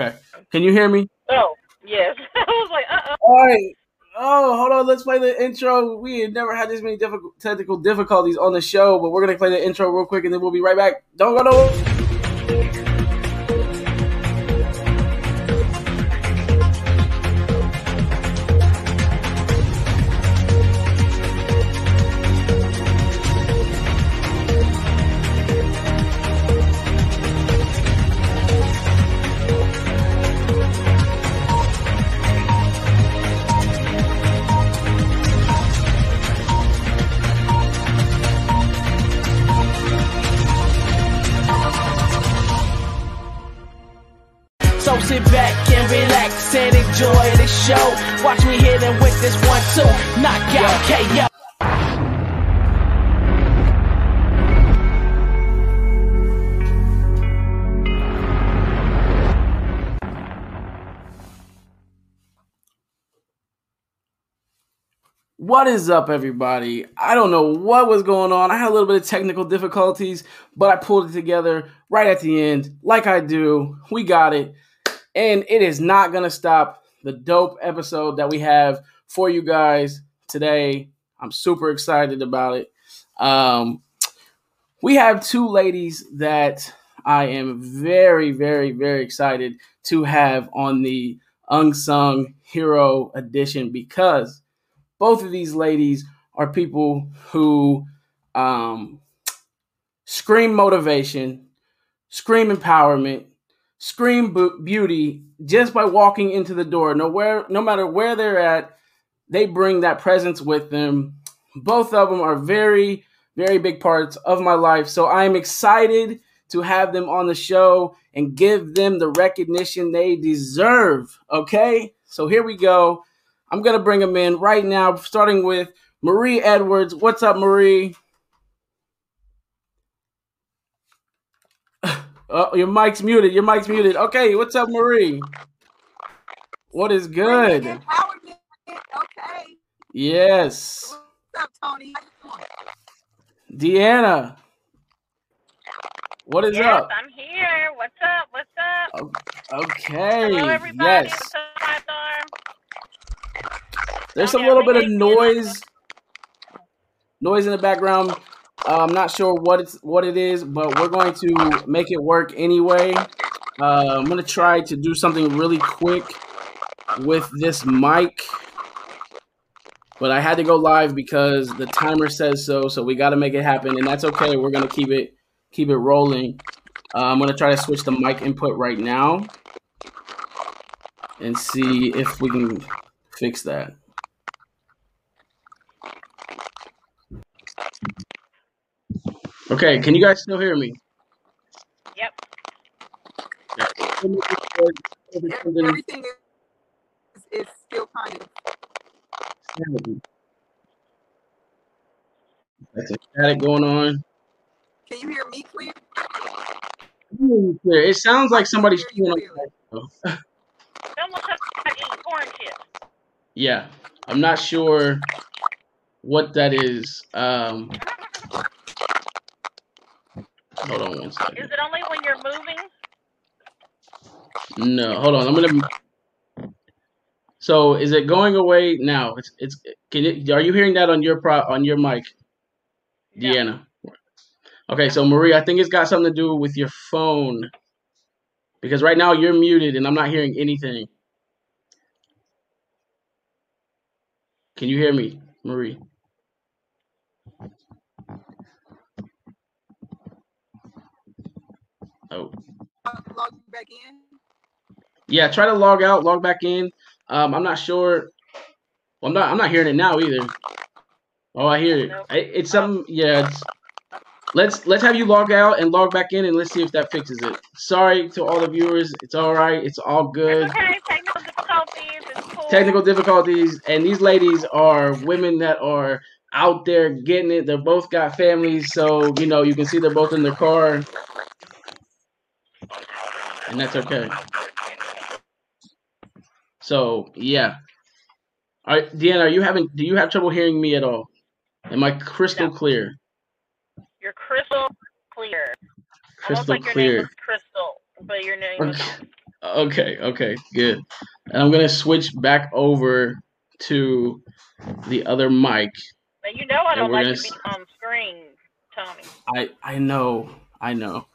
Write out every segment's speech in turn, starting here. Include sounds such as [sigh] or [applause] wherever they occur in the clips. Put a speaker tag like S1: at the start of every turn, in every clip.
S1: Okay. Can you hear me?
S2: Oh, yes. [laughs] I was like, uh oh.
S1: All right. Oh, hold on. Let's play the intro. We have never had this many difficult, technical difficulties on the show, but we're going to play the intro real quick and then we'll be right back. Don't go nowhere. What is up, everybody? I don't know what was going on. I had a little bit of technical difficulties, but I pulled it together right at the end, like I do. We got it. And it is not going to stop the dope episode that we have for you guys today. I'm super excited about it. Um, we have two ladies that I am very, very, very excited to have on the Unsung Hero Edition because both of these ladies are people who um, scream motivation, scream empowerment, scream beauty just by walking into the door. No, where, no matter where they're at, they bring that presence with them. Both of them are very, very big parts of my life. So I am excited to have them on the show and give them the recognition they deserve. Okay? So here we go. I'm going to bring them in right now, starting with Marie Edwards. What's up, Marie? [laughs] Oh, your mic's muted. Your mic's muted. Okay, what's up, Marie? What is good?
S3: Empowerment. Okay.
S1: Yes.
S3: What's up, Tony? How you doing?
S1: Deanna. What is
S2: yes,
S1: up?
S2: I'm here. What's up? What's up?
S1: Okay.
S2: Hello, everybody.
S1: Yes.
S2: What's up, Five Star?
S1: There's a little bit of noise noise in the background. Uh, I'm not sure what it's what it is, but we're going to make it work anyway. Uh, I'm gonna try to do something really quick with this mic, but I had to go live because the timer says so. So we got to make it happen, and that's okay. We're gonna keep it keep it rolling. Uh, I'm gonna try to switch the mic input right now and see if we can fix that. Okay, can you guys still hear me?
S2: Yep.
S3: Ev- Everything is, is still kind of.
S1: That's a static going on.
S3: Can you hear me clear?
S1: Clear. It sounds like somebody's
S3: Hear you
S1: chewing on
S3: clearly.
S2: It's almost like eating corn chips.
S1: Yeah, I'm not sure what that is. Um, hold on one
S2: Is it only when you're moving?
S1: No, hold on. I'm gonna. So, is it going away now? It's it's. Can you are you hearing that on your pro on your mic,
S2: No.
S1: Deanna? Okay, so Marie, I think it's got something to do with your phone because right now you're muted and I'm not hearing anything. Can you hear me, Marie? Oh,
S3: Log back in.
S1: yeah. Try to log out, log back in. Um, I'm not sure. Well, I'm not. I'm not hearing it now either. Oh, I hear it. It's something. Yeah. It's, let's let's have you log out and log back in, and let's see if that fixes it. Sorry to all the viewers. It's all right. It's all good.
S2: It's okay. Technical difficulties. It's cool.
S1: technical difficulties and these ladies are women that are out there getting it they're both got families so you know you can see they're both in their car and that's okay so yeah all right deanna are you having do you have trouble hearing me at all am i crystal
S2: No.
S1: clear
S2: You're crystal clear. Almost
S1: crystal
S2: like your name
S1: clear
S2: Crystal, but your name was.
S1: Okay. Okay, okay, good. And I'm gonna switch back over to the other mic.
S2: Now you know I don't like
S1: gonna
S2: to be on screen, Tommy.
S1: I I know, I know.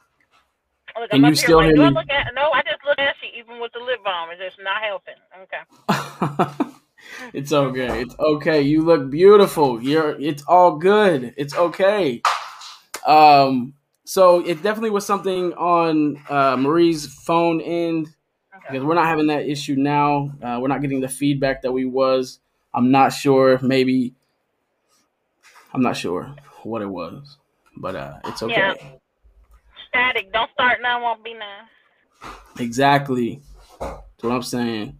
S2: Oh, look,
S1: Can
S2: I'm
S1: you
S2: up
S1: still
S2: here
S1: hear
S2: like, do I
S1: me?
S2: look at? No, I just look at you even with the lip balm. It's just not helping. Okay. [laughs]
S1: it's okay. It's okay. You look beautiful. You're. It's all good. It's okay. Um. So it definitely was something on uh, Marie's phone end
S2: Okay.
S1: because we're not having that issue now. Uh, we're not getting the feedback that we was. I'm not sure. Maybe I'm not sure what it was, but uh, it's okay.
S2: Yeah. Static. Don't start now. Won't be now.
S1: Exactly. That's what I'm saying.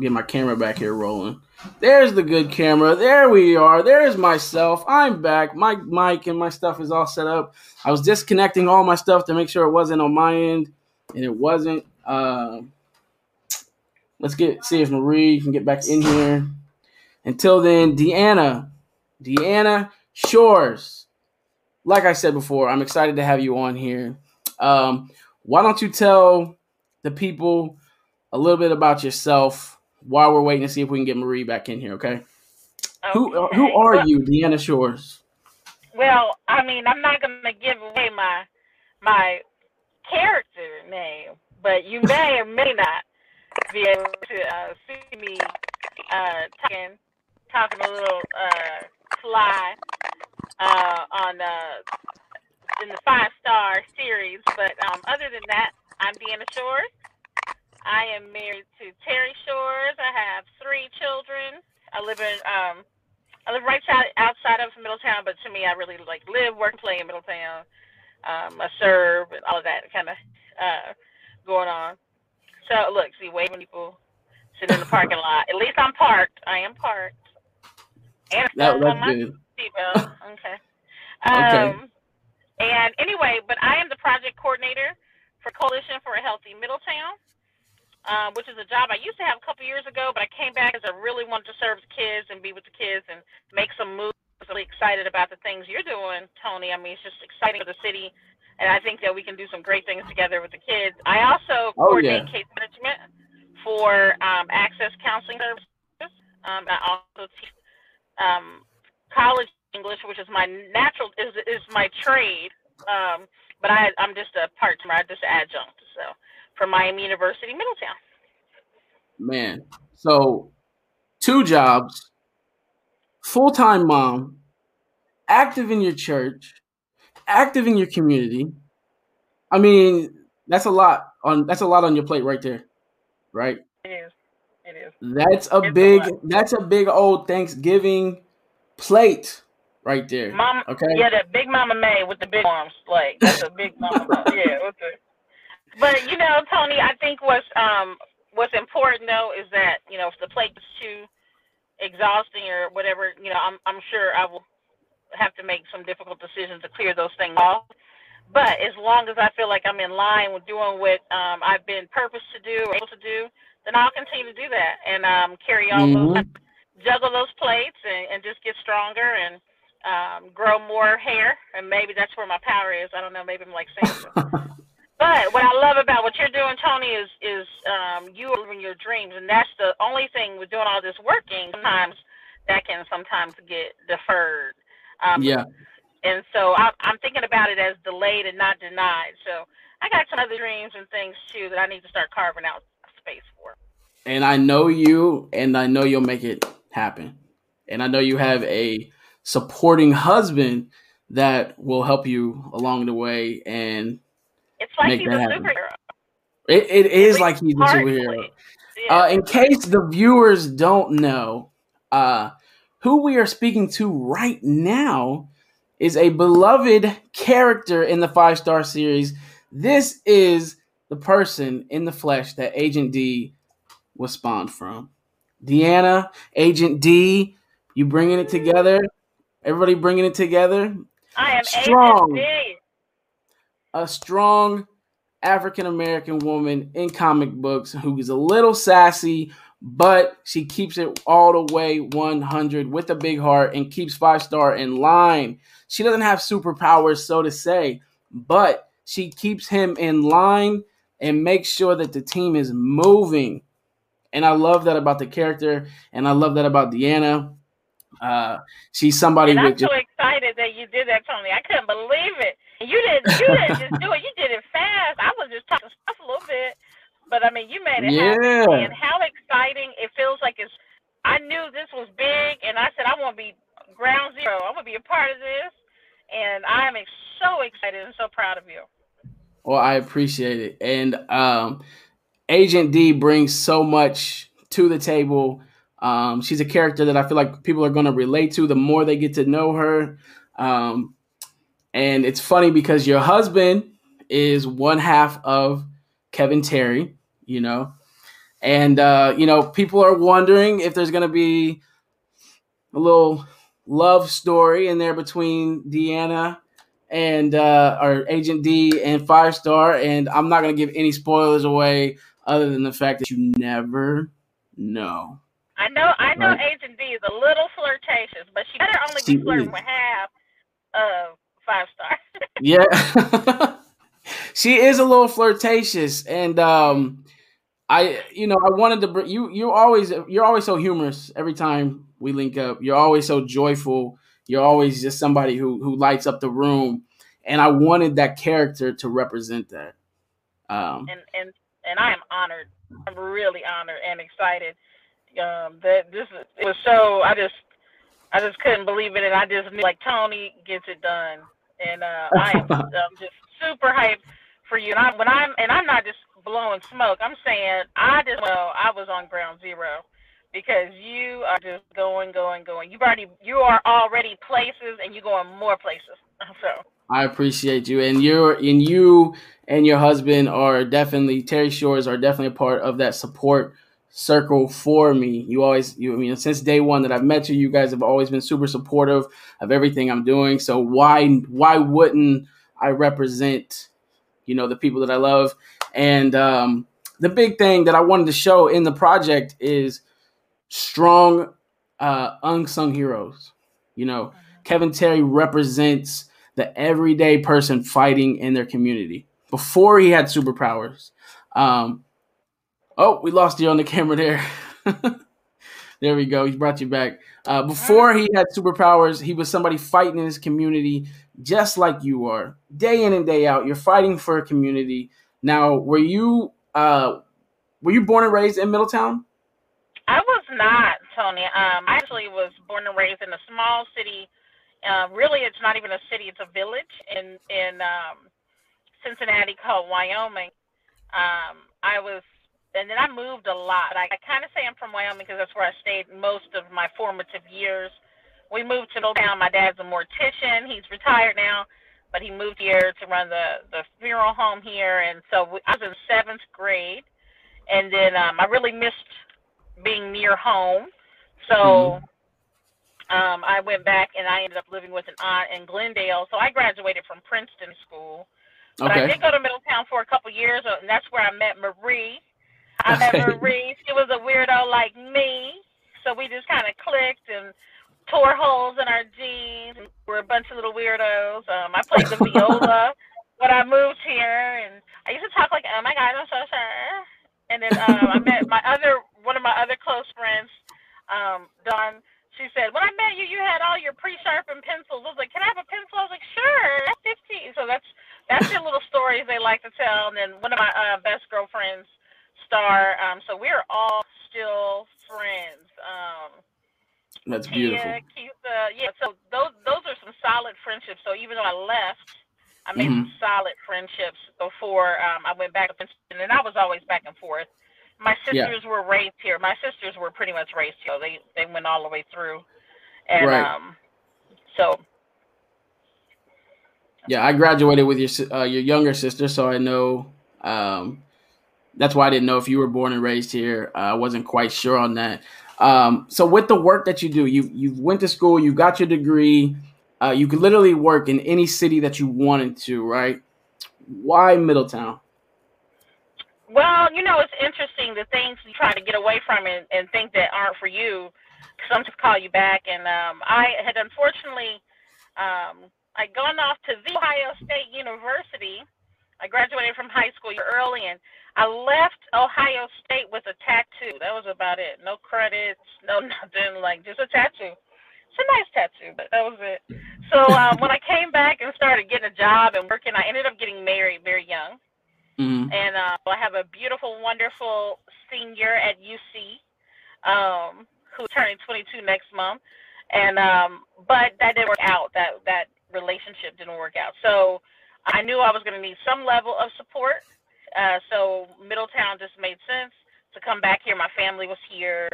S1: Get my camera back here rolling. There's the good camera. There we are. There's myself. I'm back. My mic and my stuff is all set up. I was disconnecting all my stuff to make sure it wasn't on my end, and it wasn't. Um let's get see if Marie can get back in here. Until then, Deanna, Deanna Shores. Like I said before, I'm excited to have you on here. Um, why don't you tell the people a little bit about yourself while we're waiting to see if we can get Marie back in here? Okay. Who
S2: Okay.
S1: who are
S2: Well-
S1: you, Deanna Shores?
S2: Well, I mean, I'm not gonna give away my my character name, but you may or may not be able to uh, see me uh, talking talking a little uh, fly uh, on uh, in the five star series. But um, other than that, I'm Deanna Shores. I am married to Terry Shores. I have three children. I live in um, I live right side, outside of Middletown, but to me, I really like live, work, and play in Middletown. Um, I serve and all of that kind of uh, going on. So look, see, waving people sitting in the parking [laughs] lot. At least I'm parked. I am parked. And
S1: That, that's
S2: my
S1: good.
S2: seatbelt. [laughs] Okay.
S1: Okay.
S2: Um, and anyway, but I am the project coordinator for Coalition for a Healthy Middletown, uh, which is a job I used to have a couple years ago, but I came back because I really wanted to serve the kids and be with the kids and make some moves. I'm really excited about the things you're doing, Tony. I mean, it's just exciting for the city, and I think that we can do some great things together with the kids. I also
S1: Oh,
S2: coordinate
S1: yeah.
S2: case management for um, Access Counseling Services. Um, I also teach um, college English, which is my natural is is my trade. Um, but I I'm just a part timer. I just adjunct. So for Miami University, Middletown.
S1: Man. So two jobs, full time mom, active in your church, active in your community. I mean, that's a lot on that's a lot on your plate right there. Right?
S2: It is. It is.
S1: That's a
S2: It's
S1: big
S2: lot.
S1: that's a big old Thanksgiving plate right there.
S2: Mom.
S1: Okay?
S2: Yeah, that big Mama May with the big arms. Like that's a big Mama. [laughs] yeah. What's it? But you know, Tony, I think what's um what's important though is that you know if the plate is too exhausting or whatever, you know, I'm I'm sure I will have to make some difficult decisions to clear those things off. But as long as I feel like I'm in line with doing what um, I've been purposed to do or able to do, then I'll continue to do that and um, carry on those,
S1: Mhm.
S2: juggle those plates and, and just get stronger and um, grow more hair. And maybe that's where my power is. I don't know. Maybe I'm like Samson. [laughs] But what I love about what you're doing, Tony, is is um, you are living your dreams, and that's the only thing with doing all this working. Sometimes that can sometimes get deferred. Um,
S1: yeah.
S2: And so I, I'm thinking about it as delayed and not denied. So I got some other dreams and things too that I need to start carving out space for.
S1: And I know you and I know you'll make it happen. And I know you have a supporting husband that will help you along the way and
S2: It's like
S1: Make
S2: he's
S1: that
S2: a
S1: happen.
S2: superhero.
S1: it, it is like he's a superhero.
S2: Yeah.
S1: Uh, in case the viewers don't know, uh, who we are speaking to right now is a beloved character in the five star series. This is the person in the flesh that Agent D was spawned from. Deanna, Agent D, you bringing it together? Everybody bringing it together?
S2: I am
S1: strong.
S2: Agent D.
S1: a strong African American woman in comic books who is a little sassy, but she keeps it all the way 100 with a big heart and keeps five star in line. She doesn't have superpowers, so to say, but she keeps him in line and makes sure that the team is moving. And I love that about the character, and I love that about Deanna. Uh, she's somebody
S2: And I'm
S1: with just
S2: so excited that you did that, Tony. I couldn't believe it. You didn't you didn't just [laughs] do it. You did it fast. I was just talking stuff a little bit, but I mean, you made it happen.
S1: yeah.
S2: And how exciting it feels like it's. I knew this was big, and I said I want to be ground zero. I want to be a part of this, and I am so excited and so proud of you.
S1: Well, I appreciate it. And um, Agent D brings so much to the table. Um, she's a character that I feel like people are going to relate to the more they get to know her. Um, and it's funny because your husband is one half of Kevin Terry, you know. And, uh, you know, people are wondering if there's going to be a little love story in there between Deanna and uh, or Agent D and Five Star, and I'm not gonna give any spoilers away other than the fact that you never know.
S2: I know, I know,
S1: Right.
S2: Agent D is a little flirtatious, but she better only be flirting with half of five star. [laughs]
S1: Yeah, [laughs] she is a little flirtatious, and um, I, you know, I wanted to bring you. You always, you're always so humorous every time we link up. You're always so joyful. You're always just somebody who who lights up the room, and I wanted that character to represent that. Um,
S2: and and and I am honored. I'm really honored and excited. Um, that this it was so. I just I just couldn't believe it, and I just knew like Tony gets it done, and uh, I am [laughs] um, just super hyped for you. And I when I'm and I'm not just blowing smoke. I'm saying I just well I was on ground zero because you are just going, going, going. You've already you are already places, and you're going more places. [laughs] So
S1: I appreciate you, and you're and you and your husband are definitely Terry Shores are definitely a part of that support circle for me. You always, you I mean, since day one that I've met you, you guys have always been super supportive of everything I'm doing. So why why wouldn't I represent, you know, the people that I love? And um, the big thing that I wanted to show in the project is strong uh, unsung heroes. You know, Kevin Terry represents the everyday person fighting in their community before he had superpowers. Um, oh, we lost you on the camera there. [laughs] there we go. He brought you back. Uh, before he had superpowers, he was somebody fighting in his community just like you are, day in and day out. You're fighting for a community. Now, were you uh, were you born and raised in Middletown?
S2: I was not, Tony. Um, I actually was born and raised in a small city. Uh, really, it's not even a city; it's a village in in um, Cincinnati called Wyoming. Um, I was, and then I moved a lot. I, I kind of say I'm from Wyoming because that's where I stayed most of my formative years. We moved to Middletown. My dad's a mortician. He's retired now, but he moved here to run the the funeral home here. And so we, I was in seventh grade, and then um, I really missed being near home. So um, I went back and I ended up living with an aunt in Glendale. So I graduated from Princeton School. But I did go to Middletown for a couple years, uh, and that's where I met Marie. I met
S1: Okay.
S2: Marie. She was a weirdo like me. So we just kind of clicked and tore holes in our jeans. We're a bunch of little weirdos. Um, I played the [laughs] viola when I moved here, and I used to talk like, "Oh my God, I'm so sure." And then um, I met my other one of my other close friends, um, Dawn. She said, "When I met you, you had all your pre-sharpened pencils." I was like, "Can I have a pencil?" I was like, "Sure." That's fifteen. So that's that's the little stories they like to tell. And then one of my uh, best girlfriends, Star. Um, so we're all still friends. Um,
S1: That's beautiful.
S2: Keitha, yeah. So those those are some solid friendships. So even though I left, I made
S1: Mhm.
S2: some solid friendships before um, I went back to Princeton, and I was always back and forth. My
S1: Yeah.
S2: sisters were raised here. My sisters were pretty much raised here. They they went all the way through, and
S1: Right.
S2: um, so
S1: Yeah, I graduated with your uh, your younger sister, so I know. Um, that's why I didn't know if you were born and raised here. Uh, I wasn't quite sure on that. Um, so with the work that you do, you you went to school, you got your degree, uh, you could literally work in any city that you wanted to, right? Why Middletown?
S2: Well, you know, it's interesting the things you try to get away from and, and think that aren't for you. Some just call you back, and um, I had unfortunately, um, I'd gone off to the Ohio State University I graduated from high school early, and I left Ohio State with a tattoo. That was about it. No credits, no [laughs] nothing. Like just a tattoo. It's a nice tattoo, but that was it. So um, [laughs] when I came back and started getting a job and working, I ended up getting married very young.
S1: Mhm.
S2: And uh, I have a beautiful, wonderful senior at UC um, who's turning 22 next month. And um, but that didn't work out. That that relationship didn't work out. So I knew I was going to need some level of support. Uh, so Middletown just made sense to come back here. My family was here.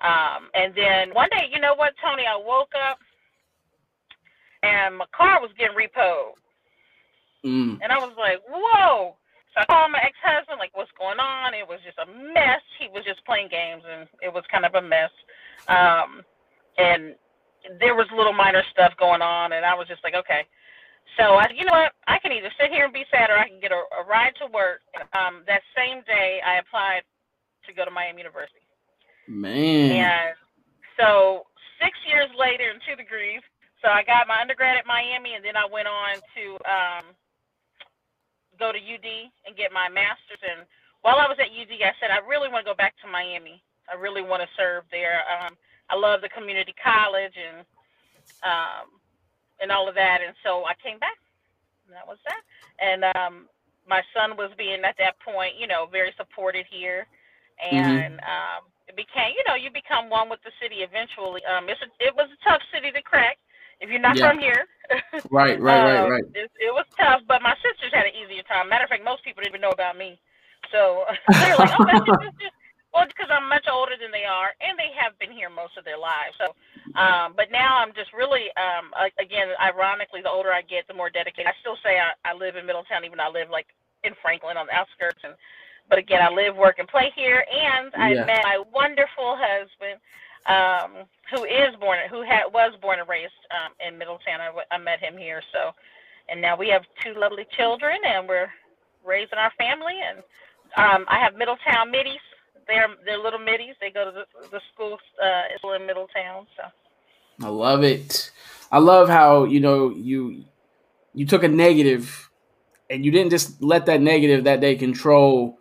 S2: Um, and then one day, you know what, Tony? I woke up and my car was getting repoed.
S1: Mm.
S2: And I was like, whoa. So I called my ex husband, like, what's going on? It was just a mess. He was just playing games, and it was kind of a mess. Um, and there was little minor stuff going on, and I was just like, okay. So I, you know what? I can either sit here and be sad, or I can get a, a ride to work. Um, that same day, I applied to go to Miami University.
S1: Man.
S2: And so six years later, in two degrees. So I got my undergrad at Miami, and then I went on to um, go to UD and get my master's. And while I was at UD, I said I really want to go back to Miami. I really want to serve there. Um, I love the community college and um, and all of that. And so I came back. And that was that. And um, my son was being at that point, you know, very supported here, and um, it became, you know, you become one with the city eventually. Um, it's a, it was a tough city to crack if you're not
S1: Yeah.
S2: from here. [laughs]
S1: Right, right, right,
S2: Um,
S1: right.
S2: It, it was tough, but my sisters had an easier time. Matter of fact, most people didn't even know about me. So [laughs] they're like, oh, that's just, just well, because I'm much older than they are, and they have been here most of their lives. So, um, but now I'm just really, um, again, ironically, the older I get, the more dedicated. I still say I, I live in Middletown, even though I live like in Franklin on the outskirts. And but again, I live, work, and play here. And I
S1: Yeah.
S2: met my wonderful husband, um, who is born, who had was born and raised um, in Middletown. I, w- I met him here. So, and now we have two lovely children, and we're raising our family. And um, I have Middletown middies. They're they're little middies. They go to the, the school uh, in Middletown. So.
S1: I love it. I love how you know you you took a negative and you didn't just let that negative that day control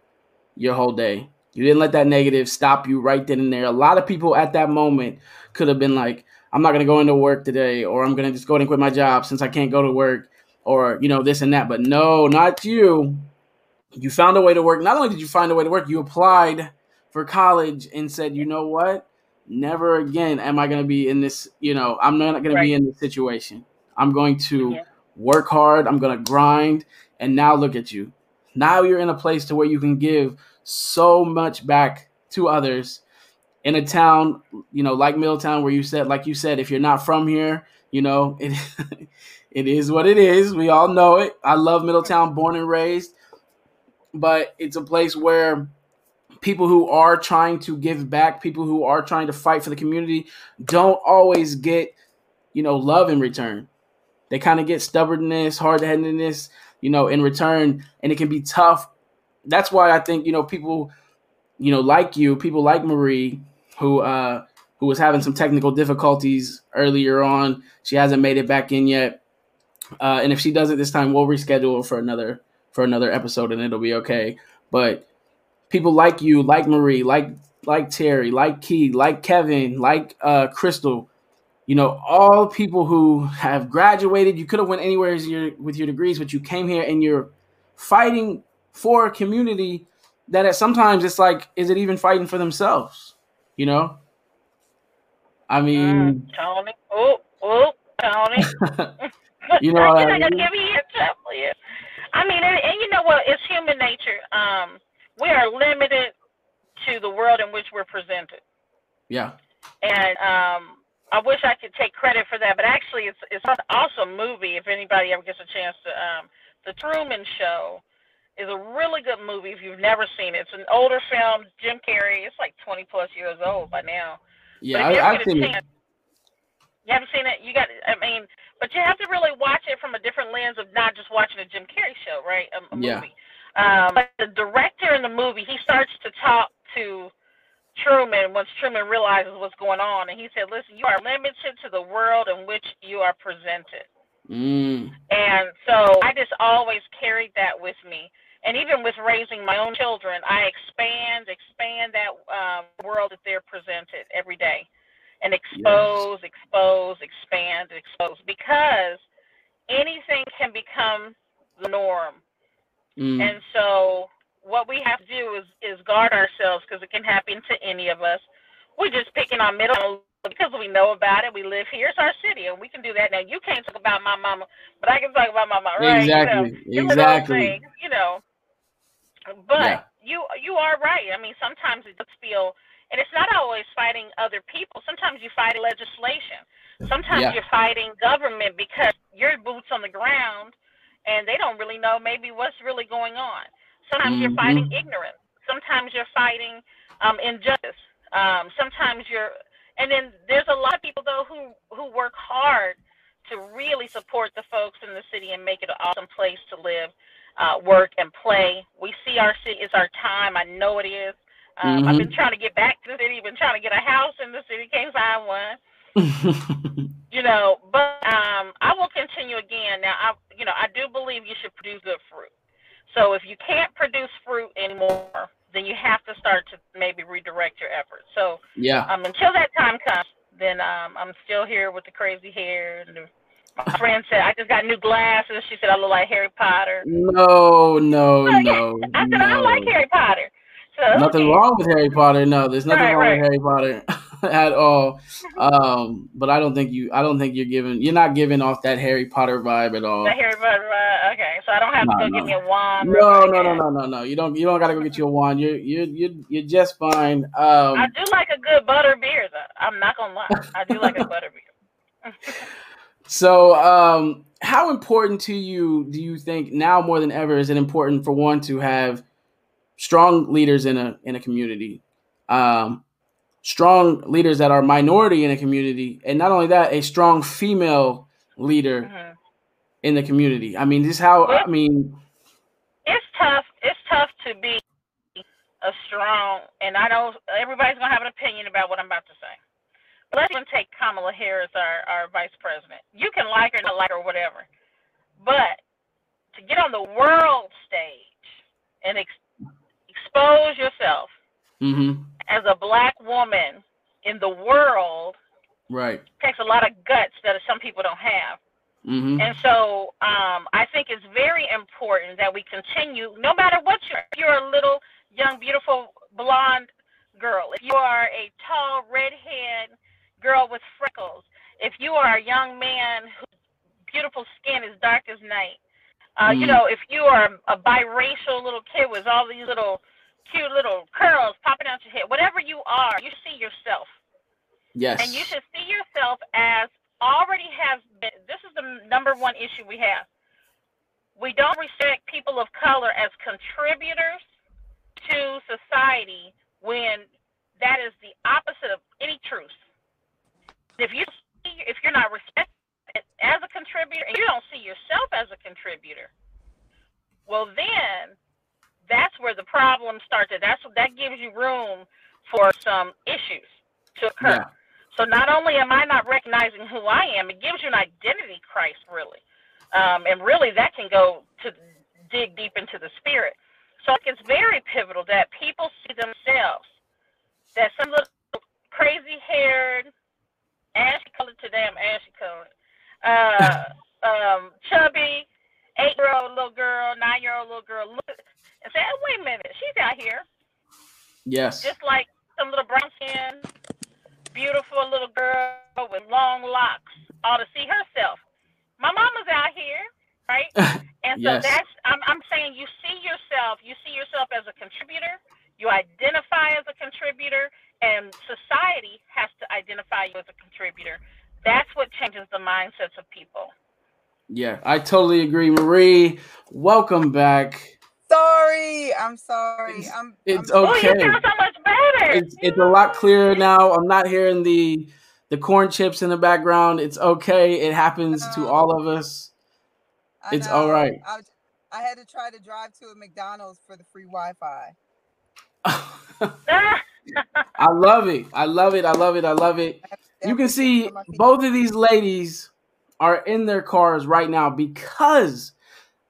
S1: your whole day. You didn't let that negative stop you right then and there. A lot of people at that moment could have been like, "I'm not going to go into work today," or "I'm going to just go ahead and quit my job since I can't go to work," or you know this and that. But no, not you. You found a way to work. Not only did you find a way to work, you applied for college and said, "You know what? Never again am I going to be in this, you know, I'm not going to be in this situation. I'm going to
S2: Yeah.
S1: work hard, I'm going to grind, and now look at you. Now you're in a place to where you can give so much back to others in a town, you know, like Middletown where you said like you said if you're not from here, you know, [laughs] it it is what it is. We all know it. I love Middletown, born and raised, but it's a place where people who are trying to give back, people who are trying to fight for the community, don't always get, you know, love in return. They kind of get stubbornness, hard headedness, you know, in return, and it can be tough. That's why I think, you know, people, you know, like you, people like Marie, who uh who was having some technical difficulties earlier on. She hasn't made it back in yet. Uh, and if she does it this time, we'll reschedule for another for another episode and it'll be okay. But people like you, like Marie, like like Terry, like Key, like Kevin, like uh, Crystal, you know, all people who have graduated. You could have went anywhere as your, with your degrees, but you came here and you're fighting for a community that at sometimes it's like, is it even fighting for themselves? You know, I mean,
S2: Mm, Tony. Oh, oh, Tony. [laughs]
S1: You [laughs] know what I
S2: not gonna
S1: mean?
S2: give me a trouble here. I mean, and, and you know what? It's human nature. Um, we are limited to the world in which we're presented,
S1: yeah,
S2: and um, I wish I could take credit for that. But actually, it's it's an awesome movie. If anybody ever gets a chance to, um, The Truman Show is a really good movie. If you've never seen it, it's an older film. Jim Carrey. It's like 20 plus years old by now.
S1: yeah,
S2: you
S1: I,
S2: ever
S1: I've
S2: get a
S1: seen it.
S2: You haven't seen it? You got, I mean, but you have to really watch it from a different lens of not just watching a Jim Carrey show, right? A, a
S1: Yeah.
S2: movie. Um, but the director in the movie, he starts to talk to Truman once Truman realizes what's going on, and he said, "Listen, you are limited to the world in which you are presented."
S1: Mm.
S2: And so I just always carried that with me. And even with raising my own children, I expand, expand that um, world that they're presented every day and expose, yes. expose, expand, expose because anything can become the norm. Mm. And so what we have to do is, is guard ourselves because it can happen to any of us. We're just picking our middle because we know about it. We live here. It's our city, and we can do that. Now you can't talk about my mama, but I can talk about my mama. Right?
S1: Exactly. You know, exactly.
S2: Things, you know. But yeah. you you are right. I mean, sometimes it does feel, and it's not always fighting other people. Sometimes you fight legislation. Sometimes yeah. you're fighting government because you're boots on the ground, and they don't really know maybe what's really going on. Sometimes mm-hmm. you're fighting ignorance. Sometimes you're fighting um, injustice. Um, sometimes you're and then there's a lot of people though who who work hard to really support the folks in the city and make it an awesome place to live, uh, work, and play. We see our city is our time. I know it is. Um, mm-hmm. I've been trying to get back to the city. Been trying to get a house in the city. Can't find one. [laughs] you know, but um, I will continue again. Now, I you know I do believe you should produce good fruit. So if you can't produce fruit anymore, then you have to start to maybe redirect your efforts. So
S1: yeah,
S2: um, until that time comes, then um, I'm still here with the crazy hair. And my [laughs] friend said I just got new glasses. She said I look like Harry Potter.
S1: No, no, no.
S2: I said
S1: no.
S2: I like Harry Potter. So,
S1: nothing wrong with Harry Potter. No, there's nothing right, wrong right. with Harry Potter [laughs] at all. Um, but I don't think you. I don't think you're giving. You're not giving off that Harry Potter vibe at all.
S2: The Harry Potter vibe. Okay, so I don't have no, to go no. get me a wand.
S1: No, no, no, no, no, no. You don't. You don't got to go get you a wand. You're you're you're, you're just fine. Um,
S2: I do like a good butter beer. Though. I'm not gonna lie. I do like a [laughs] butter beer.
S1: so, um, how important to you do you think now more than ever is it important for one to have strong leaders in a in a community? Um, strong leaders that are minority in a community, and not only that, a strong female leader mm-hmm. in the community. I mean, this is how I mean.
S2: It's tough. It's tough to be a strong, and I know everybody's gonna have an opinion about what I'm about to say. But let's even take Kamala Harris, our our vice president. You can like her, not like her, whatever, but to get on the world stage and ex- expose yourself
S1: mm-hmm
S2: as a black woman in the world
S1: right
S2: takes a lot of guts that some people don't have.
S1: Mm-hmm.
S2: And so um, I think it's very important that we continue, no matter what you're, if you're a little young, beautiful blonde girl, if you are a tall redhead girl with freckles, if you are a young man whose beautiful skin is dark as night, uh, mm-hmm. you know, if you are a biracial little kid with all these little cute little curls popping out your head, whatever you are, you see yourself.
S1: Yes.
S2: And you should see yourself as already has been. This is the number one issue we have. We don't respect people of color as contributors to society when that is the opposite of any truth. If you see, if you're not respected as a contributor and you don't see yourself as a contributor, well then that's where the problem starts. That's that gives you room for some issues to occur. Yeah. So not only am I not recognizing who I am, it gives you an identity crisis, really, um, and really that can go to dig deep into the spirit. So it's very pivotal that people see themselves. That some little crazy-haired, ashy-colored today, I'm ashy-colored, uh, [laughs] um, chubby, eight-year-old little girl, nine-year-old little girl look and say, oh, wait a minute, she's out here.
S1: Yes.
S2: Just like some little brown skin, beautiful little girl with long locks ought to see herself. My mama's out here, right? [laughs] And so yes. that's I'm I'm saying you see yourself, you see yourself as a contributor, you identify as a contributor, and society has to identify you as a contributor. That's what changes the mindsets of people.
S1: Yeah, I totally agree. Marie, welcome back.
S3: Sorry, I'm sorry. I'm.
S1: It's
S3: I'm,
S1: okay. Oh,
S2: you sound so much better.
S1: It's, it's a lot clearer now. I'm not hearing the the corn chips in the background. It's okay. It happens to all of us.
S3: I
S1: it's
S3: know.
S1: all right.
S3: I, I had to try to drive to a McDonald's for the free Wi-Fi. [laughs]
S1: I love it. I love it. I love it. I love it. You can see both of these ladies are in their cars right now because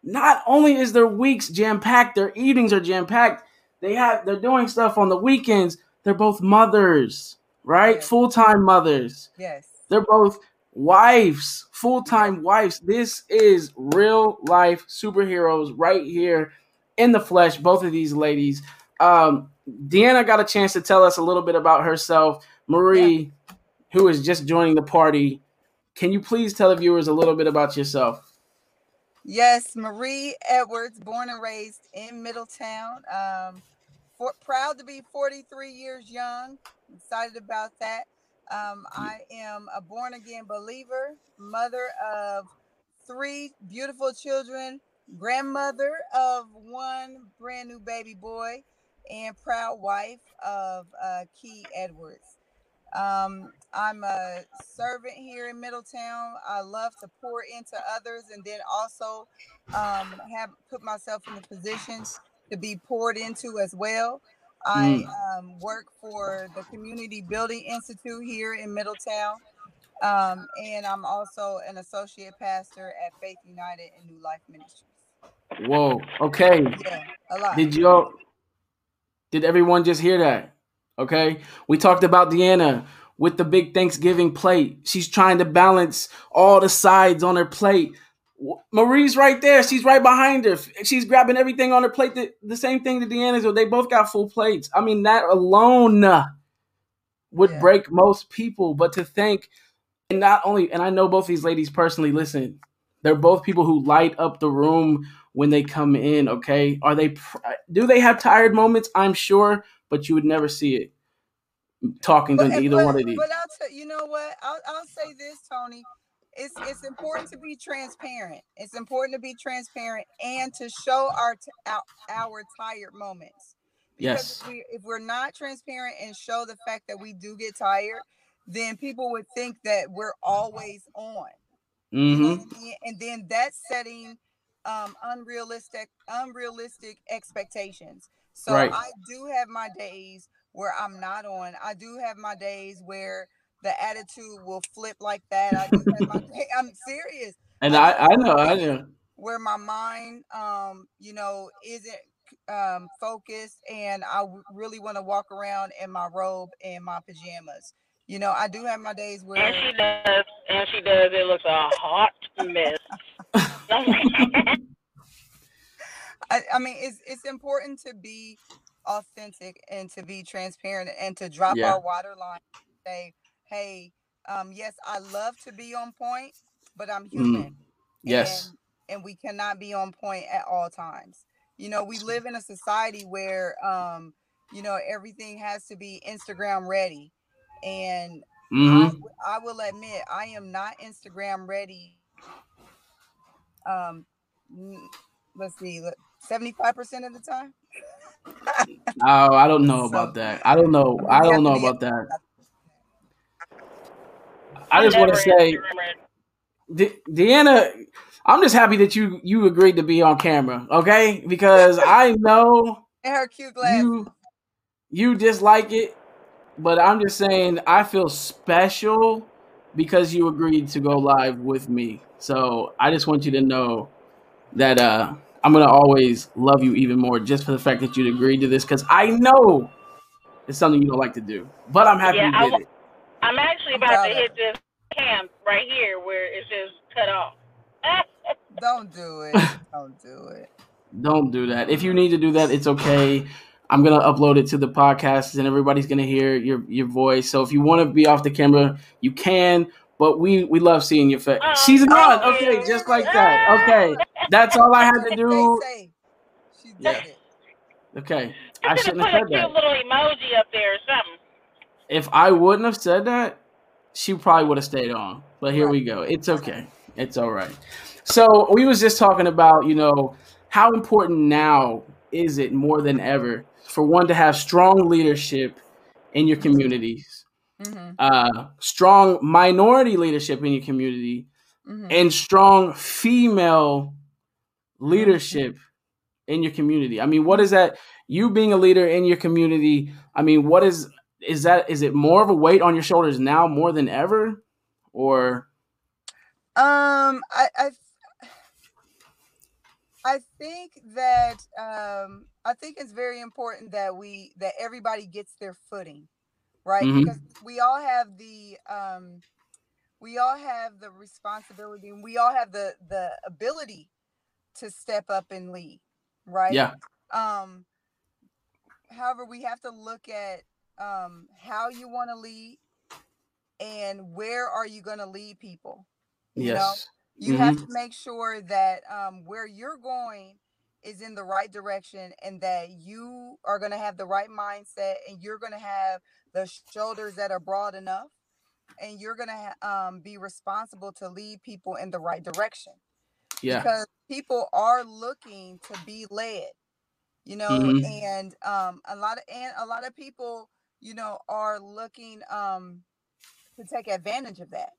S1: not only is their weeks jam packed, their evenings are jam packed. They have they're doing stuff on the weekends. They're both mothers, right?
S3: Yes.
S1: Full time mothers.
S3: Yes.
S1: They're both wives, full time wives. This is real life superheroes right here in the flesh. Both of these ladies. Um, Deanna got a chance to tell us a little bit about herself. Marie, who is just joining the party, can you please tell the viewers a little bit about yourself?
S3: Yes, Marie Edwards, born and raised in Middletown. Um, for, proud to be 43 years young. Excited about that. Um, I am a born again believer, mother of three beautiful children, grandmother of one brand new baby boy, and proud wife of uh, Key Edwards. Um, I'm a servant here in Middletown. I love to pour into others and then also um, have put myself in the positions to be poured into as well. I um, work for the Community Building Institute here in Middletown. Um, and I'm also an associate pastor at Faith United and New Life Ministries.
S1: Whoa. Okay.
S3: Yeah, a lot.
S1: Did you all, did everyone just hear that? Okay. We talked about Deanna with the big Thanksgiving plate. She's trying to balance all the sides on her plate. Marie's right there. She's right behind her. She's grabbing everything on her plate. The, the same thing that Deanna's. They both got full plates. I mean, that alone uh, would
S3: Yeah.
S1: break most people. But to think, and not only, and I know both these ladies personally. Listen, they're both people who light up the room when they come in. Okay, are they? Uh, do they have tired moments? I'm sure, but you would never see it talking to
S3: But,
S1: either
S3: but,
S1: one of these.
S3: but I'll tell you know what I'll, I'll say this, Tony. It's it's important to be transparent. It's important to be transparent and to show our t- our, our tired moments. Because
S1: Yes.
S3: if, we, if we're not transparent and show the fact that we do get tired, then people would think that we're always on. You know
S1: hmm
S3: I mean? And then that's setting um, unrealistic unrealistic expectations. So
S1: Right.
S3: I do have my days where I'm not on. I do have my days where the attitude will flip like that. I do have my [laughs] day, I'm serious.
S1: And
S3: I
S1: I, I know, I know.
S3: Where my mind um, you know, isn't um focused and I really want to walk around in my robe and my pajamas. You know, I do have my days where
S2: And she does, and she does. It looks a hot mess.
S3: mean, it's it's important to be authentic and to be transparent and to drop
S1: yeah.
S3: our water line. say, hey, um, yes, I love to be on point, but I'm mm. human.
S1: Mm. Yes.
S3: And, and we cannot be on point at all times. You know, we live in a society where, um, you know, everything has to be Instagram ready. And
S1: mm-hmm.
S3: I, I, will admit, I am not Instagram ready. Um, let's see. Let, 75 percent of the time.
S1: oh, I don't know [laughs]
S3: so,
S1: about that. I don't know. I don't know about that. I just want to say, De- Deanna, I'm just happy that you you agreed to be on camera, okay? Because [laughs] I know
S3: her cute.
S1: You, you dislike it, but I'm just saying I feel special because you agreed to go live with me. So I just want you to know that uh I'm gonna always love you even more just for the fact that you'd agreed to this because I know it's something you don't like to do. But I'm happy
S2: Yeah,
S1: you
S2: I
S1: did
S2: wa-
S1: it.
S2: I'm actually about to hit this cam right here where it's just cut off. [laughs]
S3: Don't do it. Don't do it.
S1: Don't do that. If you need to do that, it's okay. I'm gonna upload it to the podcast, and everybody's gonna hear your your voice. So if you want to be off the camera, you can. But we we love seeing your face.
S2: Oh,
S1: She's
S2: thank
S1: gone.
S2: you.
S1: Okay, just like that. Okay, that's all I had to do.
S3: She did
S1: Yeah. Okay,
S2: You
S1: I
S2: should
S1: shouldn't
S2: have
S1: have
S2: put a
S1: said
S2: cute
S1: that.
S2: little emoji up there or something.
S1: If I wouldn't have said that, she probably would have stayed on. But here
S3: Right.
S1: we go. It's okay. It's all right. So we was just talking about, you know, how important now is it more than ever for one to have strong leadership in your communities,
S3: Mm-hmm.
S1: uh, strong minority leadership in your community,
S3: Mm-hmm.
S1: and strong female leadership in your community. I mean, what is that? You being a leader in your community. I mean, what is is that? Is it more of a weight on your shoulders now more than ever, or
S3: Um, I, I, I think that um, I think it's very important that we that everybody gets their footing, right?
S1: Mhm.
S3: Because we all have the um, we all have the responsibility, and we all have the the ability to step up and lead, right?
S1: Yeah.
S3: Um, however, we have to look at um, how you want to lead and where are you going to lead people. You know,
S1: Yes.
S3: you have to make sure that um, where you're going is in the right direction and that you are going to have the right mindset and you're going to have the shoulders that are broad enough and you're to um, be responsible to lead people in the right direction
S1: Yeah.
S3: because people are looking to be led you know
S1: Mhm.
S3: and um a lot of and a lot of people you know are looking um to take advantage of that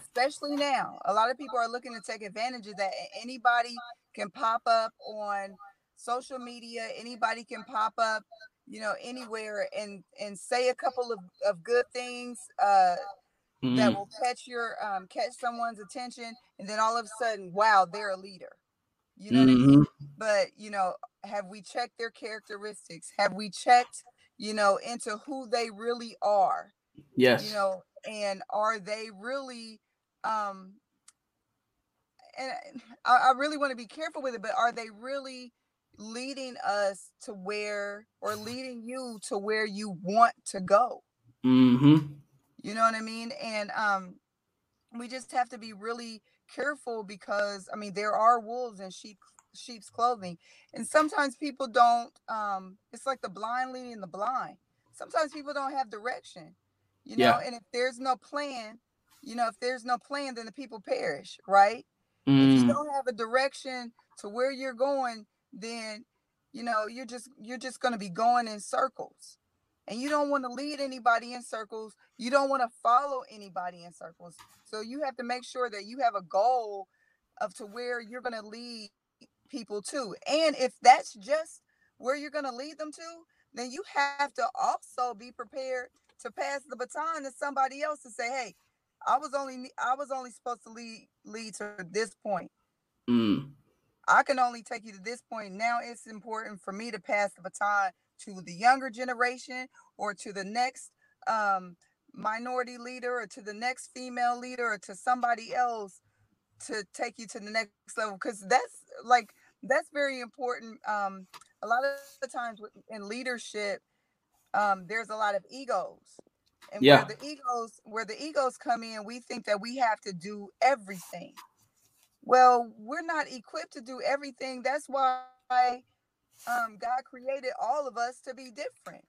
S3: especially now a lot of people are looking to take advantage of that and anybody can pop up on social media anybody can pop up you know anywhere and and say a couple of, of good things uh that
S1: Mhm.
S3: will catch your um catch someone's attention and then all of a sudden wow they're a leader you know what i mean
S1: Mhm.
S3: but you know have we checked their characteristics have we checked you know into who they really are
S1: Yes.
S3: you know and are they really um and I, I really want to be careful with it but are they really leading us to where or leading you to where you want to go
S1: Mm-hmm.
S3: you know what i mean and um we just have to be really careful because i mean there are wolves in sheep sheep's clothing and sometimes people don't um it's like the blind leading the blind sometimes people don't have direction you know
S1: Yeah.
S3: and if there's no plan you know if there's no plan then the people perish right if you
S1: Mm.
S3: don't have a direction to where you're going then you know you're just you're just going to be going in circles. And you don't want to lead anybody in circles. You don't want to follow anybody in circles. So you have to make sure that you have a goal of to where you're going to lead people to. And if that's just where you're going to lead them to then you have to also be prepared to pass the baton to somebody else and say hey i was only i was only supposed to lead lead to this point.
S1: Mm.
S3: I can only take you to this point. Now it's important for me to pass the baton to the younger generation or to the next um, minority leader or to the next female leader or to somebody else to take you to the next level. Because that's like, that's very important. Um, a lot of the times in leadership, um, there's a lot of egos. And
S1: Yeah.
S3: where the egos, where the egos come in, we think that we have to do everything. Well, we're not equipped to do everything. That's why um, God created all of us to be different,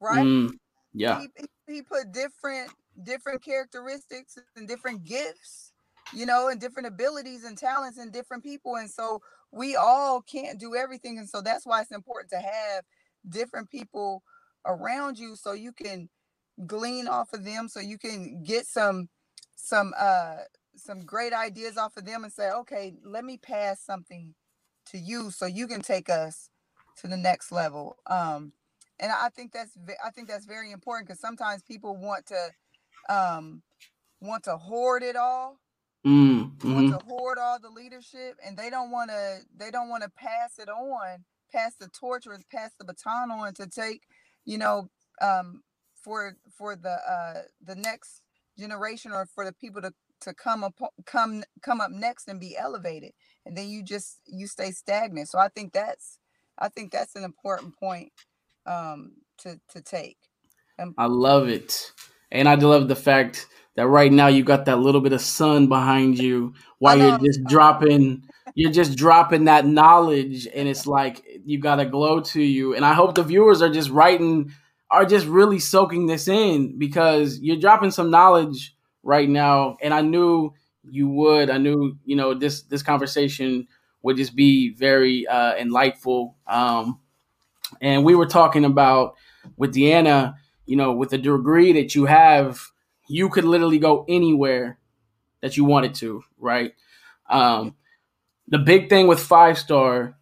S3: right?
S1: Mm. Yeah.
S3: He, he- put different different characteristics and different gifts, you know, and different abilities and talents and different people. And so we all can't do everything. And so that's why it's important to have different people around you so you can glean off of them, so you can get some some uh some great ideas off of them and say, okay, let me pass something to you so you can take us to the next level. Um, and I think that's I think that's very important because sometimes people want to um, want to hoard it all,
S1: Mm. hmm
S3: want to hoard all the leadership, and they don't want to they don't want to pass it on, pass the torch or pass the baton on to take, you know, um, for for the uh, the next generation or for the people to to come up come come up next and be elevated, and then you just you stay stagnant. So I think that's I think that's an important point um, to to take.
S1: I love it. And I love the fact that right now you got that little bit of sun behind you while you're just dropping you're just dropping that knowledge and it's like you got a glow to you and I hope the viewers are just writing are just really soaking this in because you're dropping some knowledge right now and I knew you would I knew you know this this conversation would just be very uh enlightful um and we were talking about with Deanna you know, with the degree that you have, you could literally go anywhere that you wanted to, right? Um, the big thing with Five Star,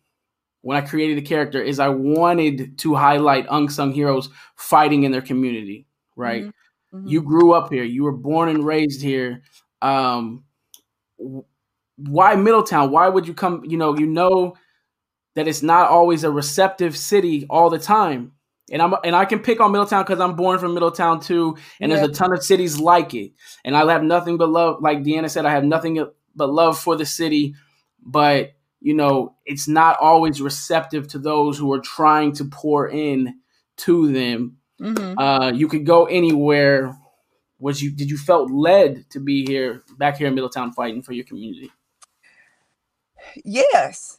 S1: when I created the character, is I wanted to highlight unsung heroes fighting in their community, right?
S3: Mhm, mhm.
S1: You grew up here, you were born and raised here. Um, why Middletown? Why would you come? You know, you know that it's not always a receptive city all the time. And I'm and I can pick on Middletown because I'm born from Middletown too, and yeah. there's a ton of cities like it. And I have nothing but love, like Deanna said, I have nothing but love for the city. But you know, it's not always receptive to those who are trying to pour in to them. Mm-hmm. Uh, you could go anywhere. Was you did you felt led to be here back here in Middletown fighting for your community?
S3: Yes,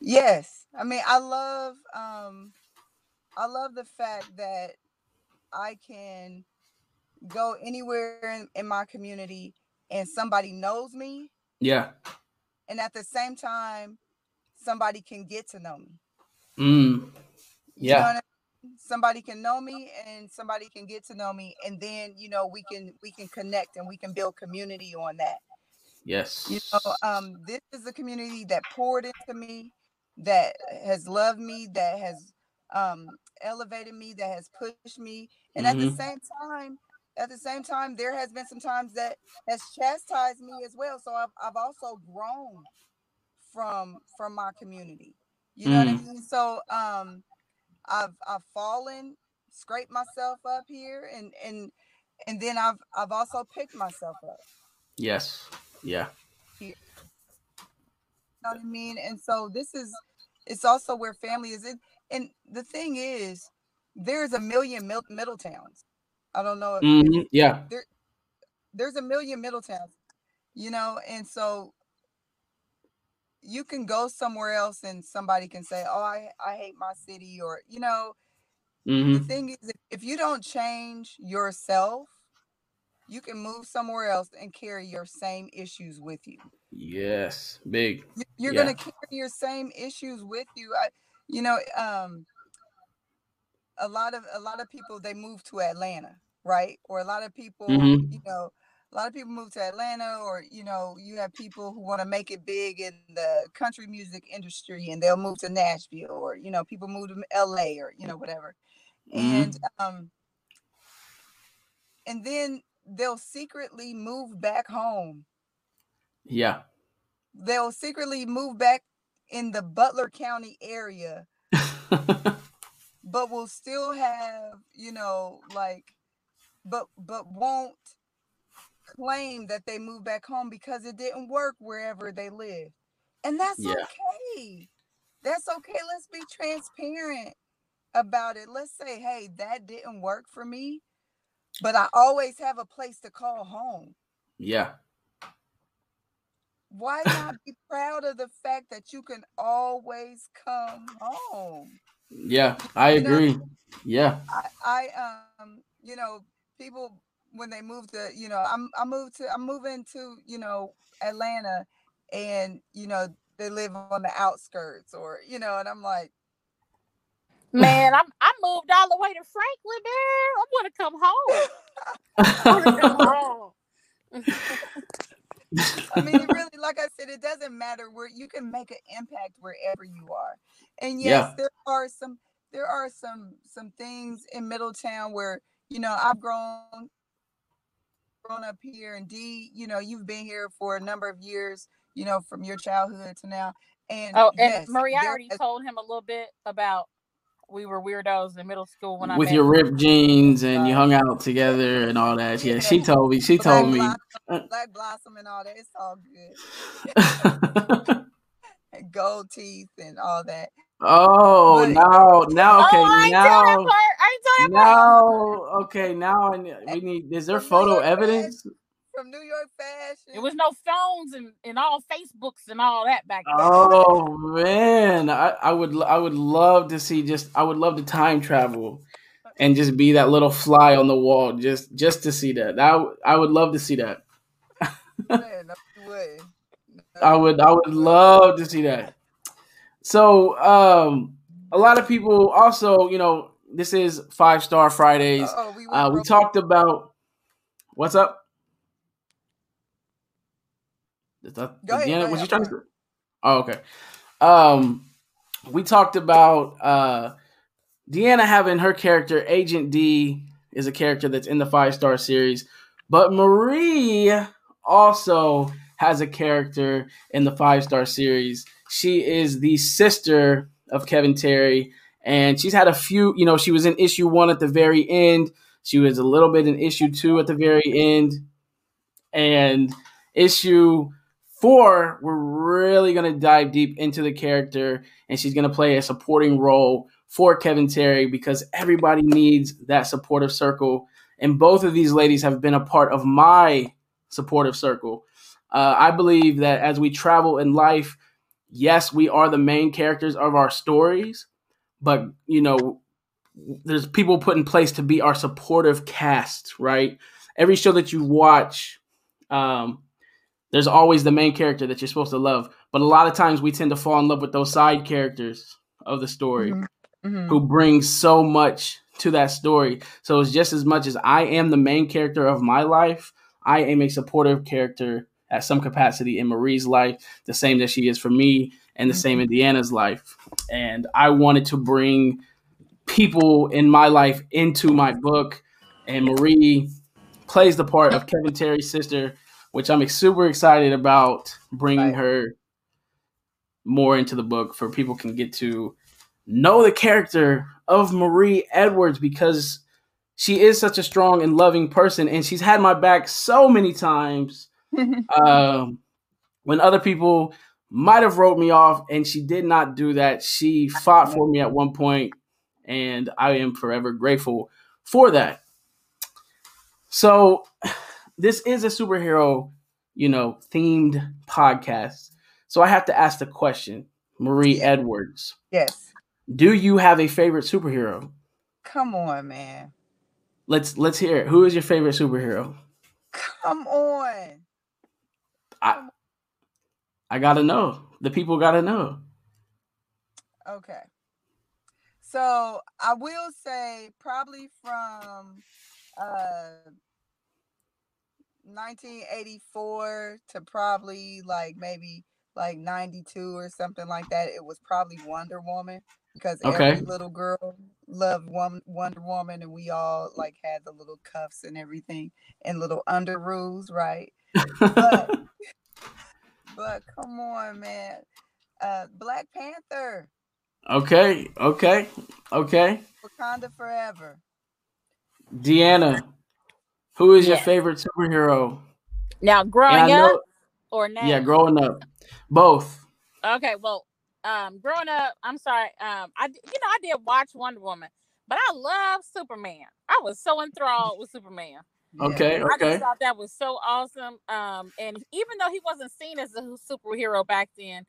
S3: yes. I mean, I love um, I love the fact that I can go anywhere in, in my community and somebody knows me.
S1: Yeah.
S3: And at the same time, somebody can get to know me.
S1: Mm. Yeah. You know?
S3: Somebody can know me and somebody can get to know me. And then, you know, we can we can connect and we can build community on that.
S1: Yes.
S3: You know, um, this is a community that poured into me, that has loved me, that has um, elevated me, that has pushed me, and mm-hmm. at the mm-hmm. same time, at the same time, there has been some times that has chastised me as well. So I've I've also grown from from my community. You know mm. what I mm. mean? So um, I've I've fallen, scraped myself up here, and and and then I've I've also picked myself up.
S1: Yes. Yeah.
S3: Here. You know what I mean? And so this is it's also where family is. It and the thing is, there's a million mil- Middletowns. I don't know.
S1: Mm-hmm. Yeah.
S3: There, there's a million middle towns, you know, and so you can go somewhere else and somebody can say, "Oh, I I hate my city," or you know. Mm-hmm. The thing is, if you don't change yourself, you can move somewhere else and carry your same issues with you.
S1: Yes, big.
S3: You're yeah. gonna carry your same issues with you. I, you know, um, a lot of a lot of people they move to Atlanta, right? Or a lot of people, mm-hmm. you know, a lot of people move to Atlanta, or you know, you have people who want to make it big in the country music industry, and they'll move to Nashville, or you know, people move to L.A. or you know, whatever, mm-hmm. and um, and then they'll secretly move back home.
S1: Yeah,
S3: they'll secretly move back in the Butler County area, [laughs] but will still have you know like, but but won't claim that they moved back home because it didn't work wherever they live. And that's yeah. okay. That's okay. Let's be transparent about it. Let's say, hey, that didn't work for me, but I always have a place to call home.
S1: Yeah.
S3: Why not be proud of the fact that you can always come home?
S1: Yeah, I you agree. Know, yeah.
S3: I, I um, you know, people when they moved to, you know, I'm I moved to I'm moving to, you know, Atlanta and, you know, they live on the outskirts or, you know, and I'm like
S2: Man, I'm I moved all the way to Franklin, man. I want to come home. [laughs] I want to come
S3: home. [laughs] I mean, really, like I said, it doesn't matter where you can make an impact wherever you are. And yes, yeah. there are some there are some some things in Middletown where you know I've grown grown up here and D, you know, you've been here for a number of years, you know, from your childhood to now. And
S2: oh, and yes, Marie, I already told him a little bit about we were weirdos in middle school when I
S1: with your ripped jeans and uh, you hung out together and all that. Yeah, she told me. She told me.
S3: Black blossom and all that. It's all good. [laughs] [laughs] gold teeth and all that.
S1: Oh, but, no! now, okay, oh, now, now, okay, now, we need. Is there photo evidence
S3: from New York Fashion?
S2: It was no phones and, and all Facebooks and all that back then.
S1: Oh man, I, I would, I would love to see. Just, I would love to time travel and just be that little fly on the wall, just, just to see that. That I would love to see that. man, no way. No [laughs] I would, I would love to see that. So um, a lot of people also, you know, this is Five Star Fridays. we, uh, we talked about what's up. That, go ahead, Deanna, was you trying to? Oh, okay. Um, we talked about uh, Deanna having her character Agent D is a character that's in the Five Star series, but Marie also has a character in the five star series. She is the sister of Kevin Terry, and she's had a few. You know, she was in issue one at the very end. She was a little bit in issue two at the very end, and issue four, we're really going to dive deep into the character, and she's going to play a supporting role for Kevin Terry because everybody needs that supportive circle. And both of these ladies have been a part of my supportive circle. Uh, I believe that as we travel in life, yes, we are the main characters of our stories, but you know, there's people put in place to be our supportive cast, right? Every show that you watch, um, there's always the main character that you're supposed to love. But a lot of times we tend to fall in love with those side characters of the story
S3: Mm-hmm. Mhm.
S1: who bring so much to that story. So it's just as much as I am the main character of my life, I am a supportive character at some capacity in Marie's life, the same that she is for me, and the same in Deanna's life. And I wanted to bring people in my life into my book, and Marie plays the part of Kevin Terry's sister, which I'm super excited about bringing her more into the book for people can get to know the character of Marie Edwards because she is such a strong and loving person, and she's had my back so many times [laughs] um, when other people might have wrote me off, and she did not do that. She fought for me at one point, and I am forever grateful for that. So, [sighs] this is a superhero, you know, themed podcast. So I have to ask the question, Marie Edwards,
S3: yes.
S1: do you have a favorite superhero?
S3: Come on, man.
S1: Let's let's hear it. Who is your favorite superhero?
S3: Come on.
S1: I I gotta know. The people gotta know.
S3: Okay. So I will say probably from uh 1984 to probably like maybe like 92 or something like that. It was probably Wonder Woman because
S1: Okay.
S3: every little girl loved Won- Wonder Woman and we all like had the little cuffs and everything and little underoos, right? But [laughs] but come on, man. Uh Black Panther,
S1: Okay, okay, okay.
S3: Wakanda forever.
S1: Deanna, who is your favorite superhero?
S2: Now, growing
S1: I
S2: up or now?
S1: yeah, growing up, both.
S2: Okay, well, um, growing up, I'm sorry, um, I d- you know I did watch Wonder Woman, but I love Superman. I was so enthralled with Superman.
S3: Yeah.
S1: Okay,
S2: I just thought that was so awesome. Um, and even though he wasn't seen as a superhero back then,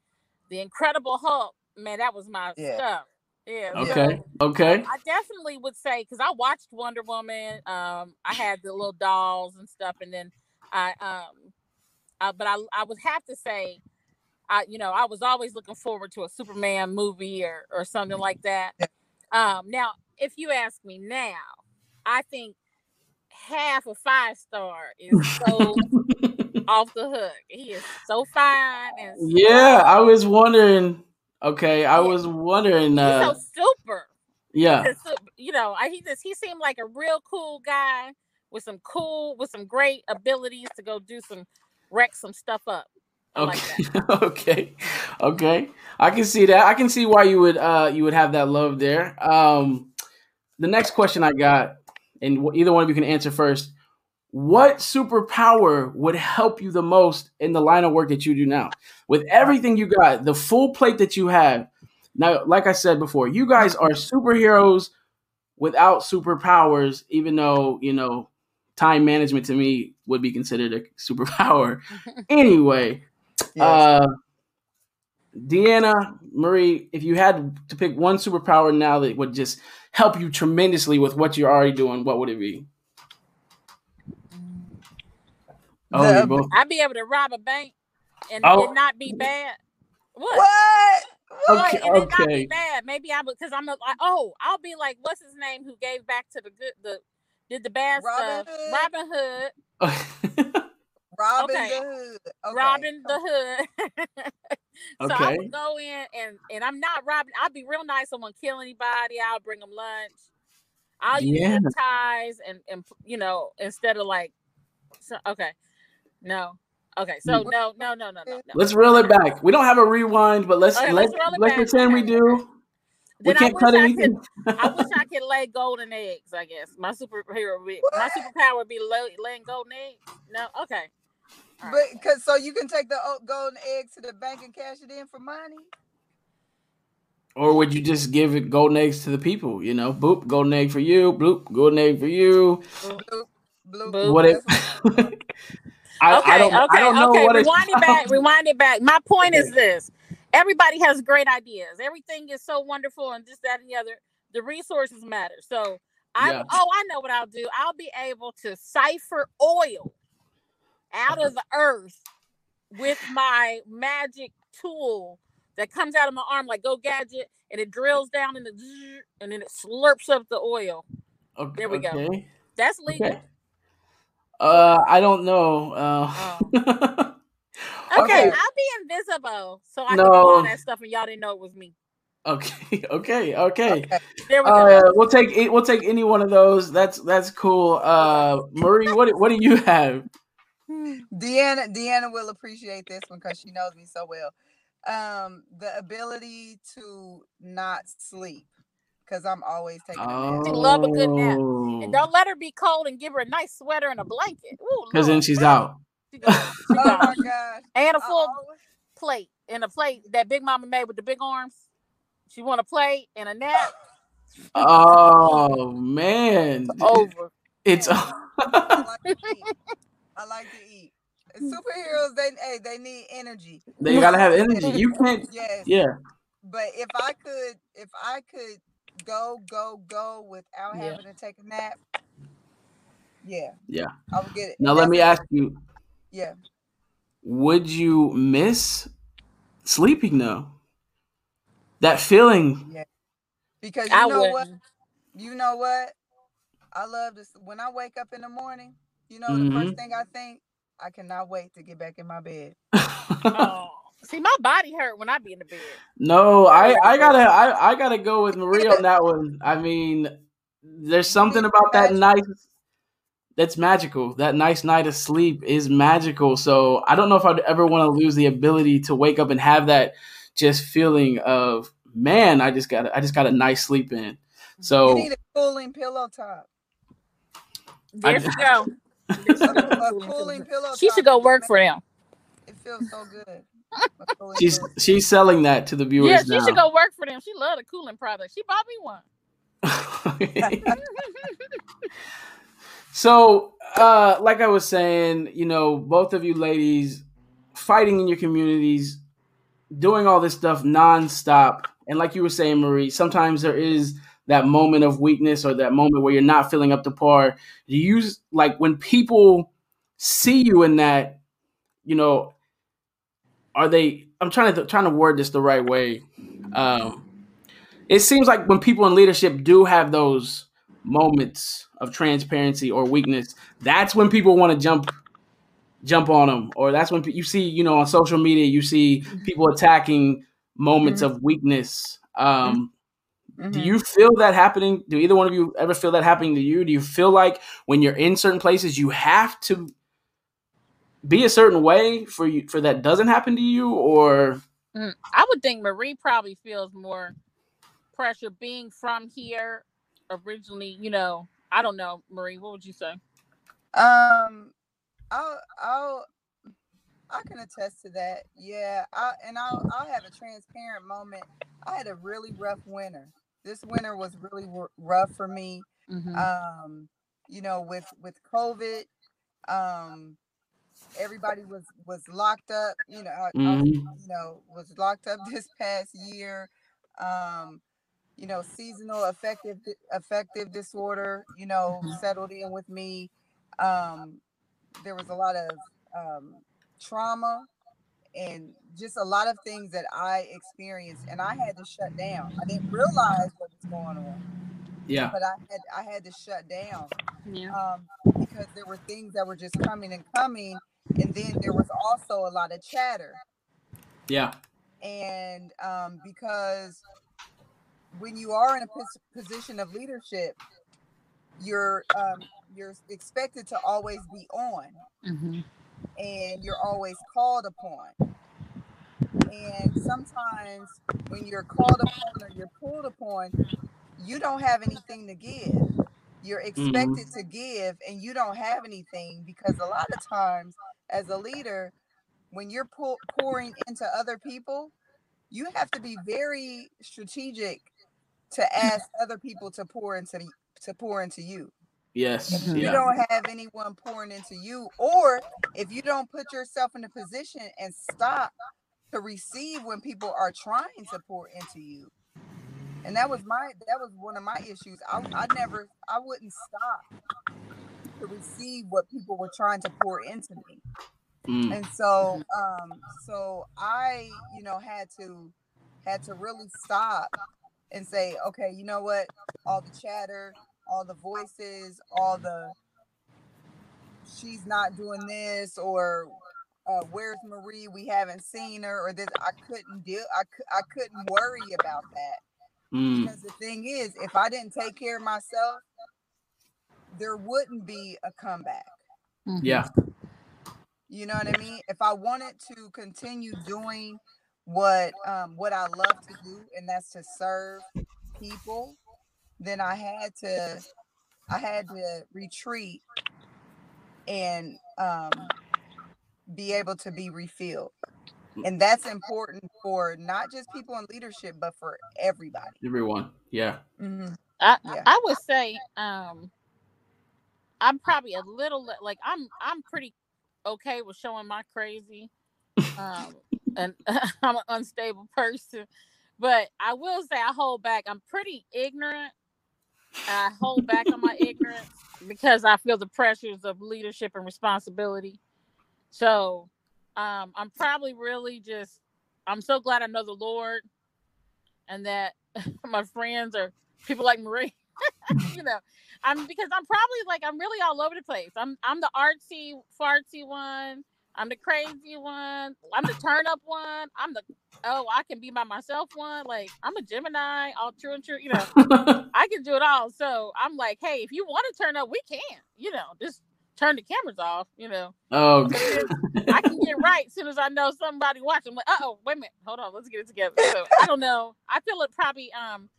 S2: the Incredible Hulk, man, that was my
S3: Yeah.
S2: stuff. Yeah. so,
S1: okay, okay.
S2: I definitely would say because I watched Wonder Woman. Um, I had the little dolls and stuff, and then I um, uh, but I I would have to say, I you know I was always looking forward to a Superman movie or or something like that. Um, now if you ask me now, I think half a five star is so [laughs] off the hook. He is so fine and
S1: Yeah, I was wondering. Okay, I
S2: Yeah.
S1: was wondering.
S2: he's
S1: Uh,
S2: so super.
S1: yeah,
S2: you know, I- he just he seemed like a real cool guy with some cool with some great abilities to go do some wreck some stuff up. I like
S1: Okay. [laughs] okay. Okay. I can see that. I can see why you would uh you would have that love there. Um the next question I got and either one of you can answer first. What superpower would help you the most in the line of work that you do now? With everything you got, the full plate that you have. Now, like I said before, you guys are superheroes without superpowers, even though, you know, time management to me would be considered a superpower. [laughs] anyway,
S3: Yes.
S1: uh, Deanna, Marie, if you had to pick one superpower now that would just help you tremendously with what you're already doing, what would it be? Oh,
S3: The-
S1: both.
S2: I'd be able to rob a bank and
S1: Oh.
S2: it not be bad. What?
S3: what? What?
S1: Okay,
S2: and it not
S1: okay.
S2: be bad. Maybe I would because I'm a, like, oh, I'll be like, what's his name who gave back to the good the did the bad
S3: Robin
S2: stuff?
S3: Hood?
S2: Robin Hood. [laughs]
S3: Robin
S2: Okay.
S3: the Hood. Okay.
S2: Robin the Hood. [laughs] so I
S1: Okay.
S2: would go in and and I'm not robbing. I'll be real nice. I won't kill anybody. I'll bring them lunch. I'll use
S1: Yeah.
S2: zip ties and and you know instead of like, so, okay, no. Okay, so mm. no, no, no, no, no, no.
S1: Let's reel it back. We don't have a rewind, but let's
S2: Okay,
S1: let's
S2: let's
S1: let's
S2: back.
S1: pretend we do. We
S2: Then I
S1: can't
S2: wish
S1: cut
S2: I
S1: anything.
S2: I wish [laughs] I could lay golden eggs. I guess my superhero, would be, my superpower would be lay, laying golden eggs. No, okay. All
S3: But
S2: right.
S3: because so you can take the golden egg to the bank and cash it in for money.
S1: Or would you just give it golden eggs to the people? You know, boop, golden egg for you, bloop, golden egg for you.
S3: Bloop, bloop.
S2: Boop.
S1: What it? [laughs]
S3: That's what-
S1: I,
S2: okay,
S1: I don't,
S2: okay,
S1: I don't know
S2: okay.
S1: what
S2: rewind it back. [laughs] Rewind it back. My point is this: everybody has great ideas. Everything is so wonderful, and this, that, and the other. The resources matter. So, I
S1: Yeah.
S2: oh, I know what I'll do. I'll be able to cipher oil out of the earth with my magic tool that comes out of my arm, like Go Gadget, and it drills down in the and then it slurps up the oil.
S1: Okay,
S2: There we go.
S1: okay,
S2: That's legal.
S1: Okay. Uh, I don't know. Uh, [laughs]
S2: Okay,
S3: Okay.
S2: I'll be invisible, so I
S1: No.
S2: can do all that stuff, and y'all didn't know it was me.
S1: okay, [laughs] okay, okay.
S3: Okay.
S2: There we go.
S1: Uh, we'll take. We'll take any one of those. That's that's cool. Uh, Marie, what what do you have?
S3: Deanna, Deanna will appreciate this one because she knows me so well. Um, the ability to not sleep because I'm always taking a nap.
S2: She love a good nap.
S1: Oh.
S2: and don't let her be cold, and give her a nice sweater and a blanket.
S1: Because then she's out.
S2: She gone. She
S3: Oh my
S2: gone.
S3: gosh!
S2: and a full
S3: always-
S2: plate, and a plate that Big Mama made with the big arms. She want a plate and a nap.
S1: Oh man,
S2: Over.
S1: it's. [laughs]
S3: I like to eat. I like to eat. Hmm. Superheroes, they hey, they need energy.
S1: they gotta have energy. You can't.
S3: Yes.
S1: Yeah.
S3: But if I could, if I could go, go, go without
S2: Yeah.
S3: having to take a nap, yeah,
S1: Yeah.
S3: I would get it.
S1: Now let me ask you:
S3: Yeah,
S1: Would you miss sleeping though? That feeling. Yeah.
S3: because you
S2: I
S3: know what,
S2: wouldn't.
S3: you know what, I love this. When I wake up in the morning, you know the
S1: Mhm.
S3: first thing I think, I cannot wait to get back in my bed. [laughs]
S2: Oh. See, my body hurt when I be in the bed.
S1: no, I I gotta I, I gotta go with Marie on that one. I mean, there's something about that night that's magical. That nice night of sleep is magical. So I don't know if I'd ever want to lose the ability to wake up and have that just feeling of man, I just got I just got a nice sleep in.
S3: You
S1: So
S3: need a cooling pillow top.
S2: There
S1: I-
S2: she go. [laughs]
S3: A, a cooling pillow.
S2: She should go work for them.
S3: It feels so good. A [laughs] cooling
S1: she's she's selling that to the viewers
S2: Yeah, she
S1: now.
S2: should go work for them. She love the cooling product. She bought me one. [laughs]
S1: so, uh, like I was saying, you know, both of you ladies fighting in your communities, doing all this stuff nonstop. And like you were saying, Marie, sometimes there is that moment of weakness or that moment where you're not feeling up to par. Do you like when people see you in that, you know, are they I'm trying to trying to word this the right way. Um it seems like when people in leadership do have those moments of transparency or weakness, that's when people want to jump jump on them, or that's when you see, you know, on social media, you see people attacking moments of weakness. Um, Do
S3: Mhm.
S1: you feel that happening? Do either one of you ever feel that happening to you? Do you feel like when you're in certain places, you have to be a certain way for you for that doesn't happen to you, or
S2: Mm, I would think Marie probably feels more pressure being from here originally. You know, I don't know, Marie. What would you say?
S3: Um, I'll, I'll, I can attest to that. Yeah, I, and I'll, I'll have a transparent moment. I had a really rough winter. This winter was really rough for me.
S2: Mhm.
S3: Um, you know, with with COVID, um, everybody was was locked up. You know, I, I was,
S1: Mhm.
S3: you know, was locked up [laughs] this past year. Um, you know, seasonal affective affective disorder. You know,
S2: Mhm.
S3: settled in with me. Um, there was a lot of um, trauma and just a lot of things that I experienced, and I had to shut down. I didn't realize what was going on,
S1: yeah,
S3: but I had I had to shut down
S2: Yeah.
S3: um, because there were things that were just coming and coming, and then there was also a lot of chatter,
S1: yeah,
S3: and um, because when you are in a position of leadership, you're um, you're expected to always be on,
S2: Mhm.
S3: And you're always called upon. And sometimes when you're called upon or you're pulled upon, you don't have anything to give. You're mm-hmm. expected to give and you don't have anything because a lot of times as a leader, when you're pour, pouring into other people, you have to be very strategic to ask other people to pour into to pour into you.
S1: Yes.
S3: You
S1: Yeah.
S3: don't have anyone pouring into you, or if you don't put yourself in a position and stop to receive when people are trying to pour into you. And that was my that was one of my issues. I, I never I wouldn't stop to receive what people were trying to pour into me.
S1: Mm.
S3: And so um so I, you know, had to had to really stop and say, okay, you know what? All the chatter, all the voices, all the she's not doing this or uh, where's Marie? We haven't seen her or this. I couldn't deal. I, I couldn't worry about that
S1: Mm.
S3: because the thing is, if I didn't take care of myself, there wouldn't be a comeback.
S1: Yeah.
S3: You know what I mean? If I wanted to continue doing what um, what I love to do, and that's to serve people, then I had to I had to retreat and um, be able to be refilled. And that's important for not just people in leadership, but for everybody.
S1: Everyone. Yeah.
S3: Mhm.
S2: I
S3: Yeah.
S2: I would say um I'm probably a little like I'm I'm pretty okay with showing my crazy. Um and [laughs] I'm an unstable person. But I will say I hold back. I'm pretty ignorant. I hold back on my ignorance because I feel the pressures of leadership and responsibility. So um I'm probably really just I'm so glad I know the Lord and that [laughs] my friends are people like Marie. [laughs] you know, I'm because I'm probably like I'm really all over the place. I'm I'm the artsy fartsy one. I'm the crazy one. I'm the turn up one. I'm the oh I can be by myself one. Like I'm a Gemini, all true and true. You know, [laughs] I can do it all. So I'm like, hey, if you want to turn up, we can. You know, just turn the cameras off. You know,
S1: oh. [laughs]
S2: I can get right as soon as I know somebody watching. I'm like, oh, wait a minute, hold on, let's get it together. So I don't know. I feel it probably. Um,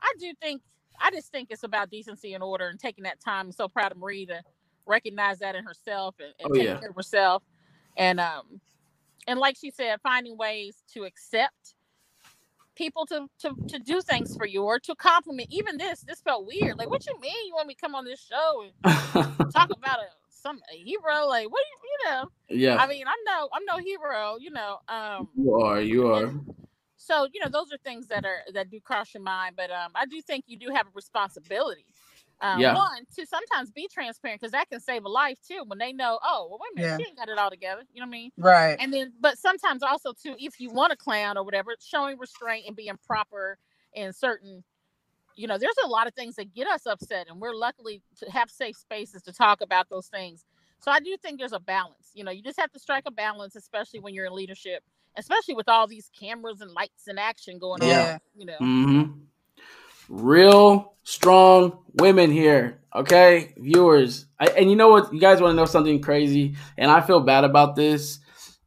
S2: I do think. I just think it's about decency and order and taking that time. I'm so proud of Marie to recognize that in herself and, and
S1: Oh,
S2: take
S1: yeah.
S2: care of herself. And um, and like she said, finding ways to accept people to to to do things for you or to compliment. Even this, this felt weird. Like, what you mean you want me to come on this show and [laughs] talk about a some a hero? Like, what do you, you know?
S1: yeah.
S2: I mean, I'm no, I'm no hero, you know. Um,
S1: you are. You are.
S2: so you know, those are things that are that do cross your mind. But um, I do think you do have a responsibility. Um,
S1: Yeah.
S2: One to sometimes be transparent because that can save a life too. When they know, oh, well, wait a minute,
S3: Yeah.
S2: she ain't got it all together. You know what I mean?
S3: Right.
S2: And then, but sometimes also too, if you want to clown or whatever, showing restraint and being proper in certain. You know, there's a lot of things that get us upset, and we're luckily to have safe spaces to talk about those things. So I do think there's a balance. You know, you just have to strike a balance, especially when you're in leadership, especially with all these cameras and lights and action going
S3: Yeah.
S2: on. You know,
S1: mm-hmm. Real strong women here. Okay, viewers. I, and you know what? You guys want to know something crazy? And I feel bad about this.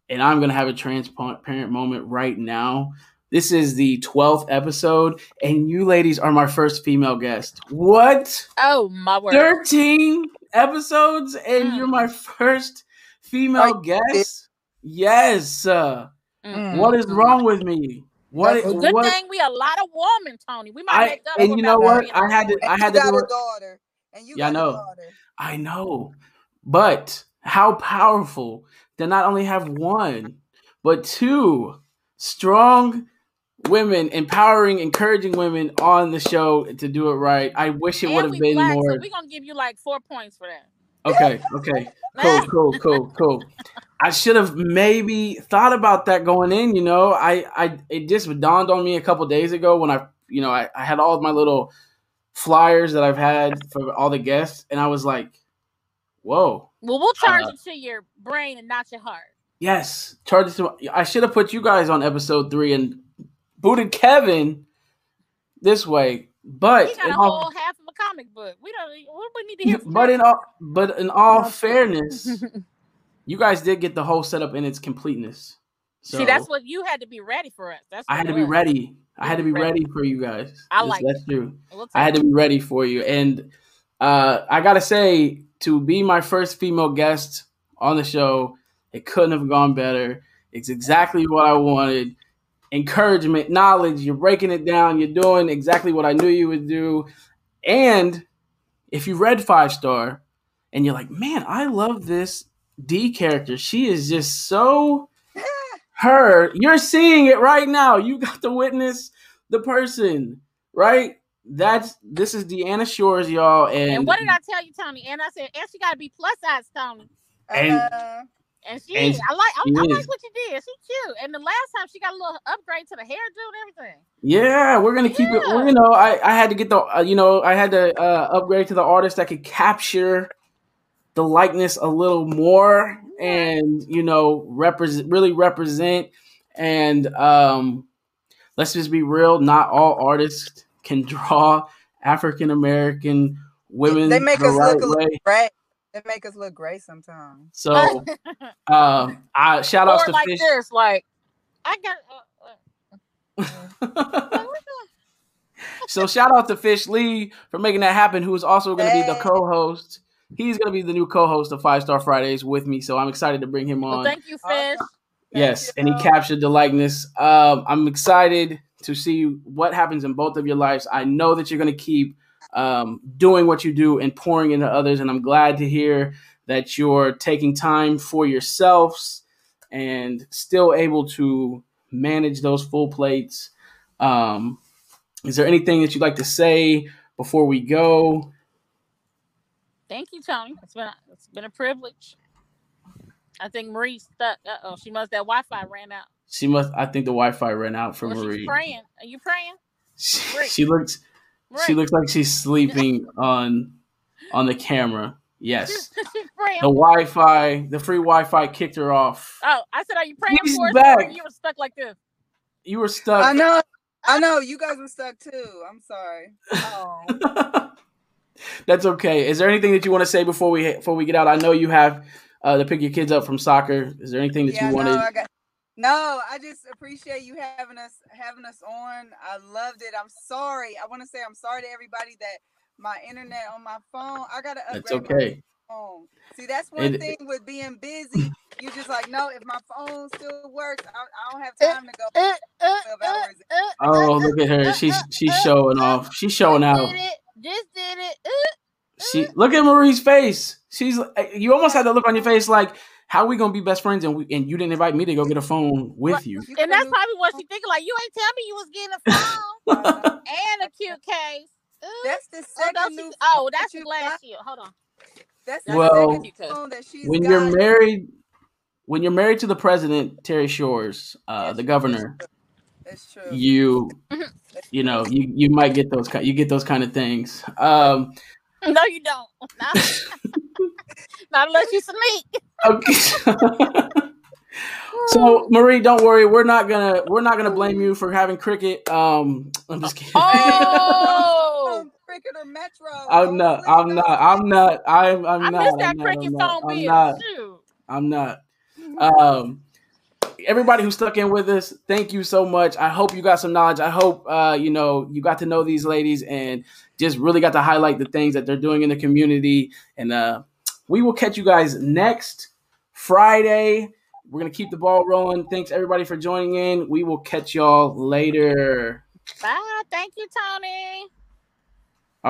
S1: And I'm going to have a transparent moment right now. This is the 12th episode. And you ladies are my first female guest. What?
S2: oh my word,
S1: 13 episodes and
S2: Mm.
S1: you're my first female
S3: Are
S1: guest? Yes. Uh,
S2: Mm.
S1: what is wrong with me? What?
S3: That's-
S2: Well, good
S1: what
S2: thing we a lot of women, Tony. We might
S1: I
S2: make up
S1: and you know what? I had to. I had
S3: you
S1: to
S3: got
S1: do
S3: a daughter. And you
S1: Yeah, I
S3: got a
S1: know.
S3: daughter.
S1: I know, but how powerful to not only have one, but two strong women, empowering, encouraging women on the show to do it right. I wish it would have been
S2: black,
S1: more.
S2: so we're gonna give you like four points for that.
S1: Okay, [laughs] okay, cool, cool, cool, cool. I should have maybe thought about that going in. You know, I, I, it just dawned on me a couple days ago when I, you know, I, I had all of my little flyers that I've had for all the guests, and I was like, whoa,
S2: Well, we'll charge
S1: Uh,
S2: it to your brain and not your heart.
S1: yes, charge it to. I should have put you guys on episode three and booted Kevin this way, but
S2: We got a
S1: all,
S2: whole half comic book. We don't. We need to hear from
S1: but in all, but in all fairness. [laughs] you guys did get the whole setup in its completeness. So
S2: See, that's what you had to be ready for us. That's
S1: I had to be ready. I had to be
S2: Ready.
S1: ready for you guys.
S2: I like
S1: that's true.
S2: We'll
S1: I had to be ready for you. And uh, I gotta say, to be my first female guest on the show, it couldn't have gone better. It's exactly what I wanted. Encouragement, knowledge, you're breaking it down, you're doing exactly what I knew you would do. And if you read Five Star and you're like, man, I love this D character. She is just so [laughs] her. You're seeing it right now. You got to witness the person, right? That's this is Deanna Shores, y'all, and,
S2: And what did I tell you, Tony? And I said, and she got to be plus size, Tony.
S1: And-
S3: Uh,
S2: And she,
S1: And.
S2: I like, I,
S1: she
S2: I like what you did. She cute. And the last time she got a little upgrade to the hairdo and everything.
S1: Yeah, we're gonna keep it.
S2: Yeah.
S1: Well, you know, I I had to get the uh, you know I had to uh, upgrade to the artist that could capture the likeness a little more and you know represent really represent and um let's just be real not all artists can draw african american women
S3: they make
S1: the
S3: us
S1: right
S3: look a little
S1: way
S3: gray. They make us look gray sometimes.
S1: so [laughs] um i shout outs
S2: or
S1: to
S2: like
S1: fish
S2: this, like, I got. Uh, uh, [laughs]
S1: so shout out to Fish Lee for making that happen, who is also going to be the co-host. He's going to be the new co-host of Five Star Fridays with me, so I'm excited to bring him on.
S2: well, thank you, Fish.
S3: Awesome.
S1: yes,
S3: you.
S1: and he captured the likeness. Um, I'm excited to see what happens in both of your lives. I know that you're going to keep um, doing what you do and pouring into others, and I'm glad to hear that you're taking time for yourselves and still able to manage those full plates. Um, is there anything that you'd like to say before we go?
S2: Thank you, Tony. It's been a, it's been a privilege. I think Marie stuck. Uh oh, she must that Wi-Fi ran out.
S1: She must. I think the Wi-Fi ran out for
S2: Well,
S1: Marie.
S2: she's praying. Are you praying?
S1: She, she looks. She looks like she's sleeping [laughs] on on the camera. Yes, [laughs]
S2: she's praying.
S1: the Wi-Fi, the free Wi-Fi kicked her off.
S2: Oh, I said, are you praying
S1: She's
S2: for us?
S1: back.
S2: Or You were stuck like this.
S1: You were stuck.
S3: I know. I [laughs] know. You guys were stuck too. I'm sorry.
S2: Oh,
S1: That's okay. Is there anything that you want to say before we before we get out? I know you have uh, to pick your kids up from soccer. Is there anything that
S3: yeah,
S1: you wanted?
S3: no, I got. No, I just appreciate you having us having us on. I loved it. I'm sorry. I want to say I'm sorry to everybody that my internet on my phone. I gotta upgrade
S1: That's okay.
S3: my phone. See, that's one
S1: It-
S3: thing with being busy. [laughs] You just like, no, if my phone still works, I, I don't have eh, time to go.
S2: uh, uh, uh,
S1: Oh, look at her. Eh, she's eh, she's showing off. She's showing
S2: just
S1: out.
S2: Did it. Just did it. Uh,
S1: She look at Marie's face. She's you almost had to look on your face like, how are we gonna be best friends and we, and you didn't invite me to go get a phone with
S2: Right.
S1: you.
S3: You
S2: and that's probably what [laughs] she thinking. Like, you ain't tell me you was getting a phone [laughs] and a cute case. Uh,
S3: That's the
S2: oh,
S3: second
S2: don't
S3: new.
S2: you- oh, that's
S3: that
S2: last
S3: you
S2: glass
S3: got.
S2: shield. Hold on.
S3: That's the
S1: Well,
S3: second phone that she's
S1: when
S3: got.
S1: you're married, when you're married to the president Terry Shores, uh, the governor,
S3: That's true.
S1: you
S2: Mhm.
S1: you know you you might get those ki- you get those kind of things. Um, [laughs]
S2: No, you don't. Not, [laughs] not unless you sneak.
S1: okay. [laughs] so Marie, don't worry. We're not gonna we're not gonna blame you for having cricket. Um, I'm just kidding.
S2: Oh,
S3: Cricket or Metro.
S1: I'm
S3: Don't
S1: I'm not. I'm not. I'm. I'm
S2: I
S1: not.
S2: missed that
S1: I'm not,
S2: cricket
S1: I'm not,
S2: phone
S1: I'm not. I'm not. Um, everybody who stuck in with us, thank you so much. I hope you got some knowledge. I hope uh, you know you got to know these ladies and just really got to highlight the things that they're doing in the community. And uh, we will catch you guys next Friday. We're gonna keep the ball rolling. Thanks everybody for joining in. We will catch y'all later.
S2: Bye. Thank you, Tony.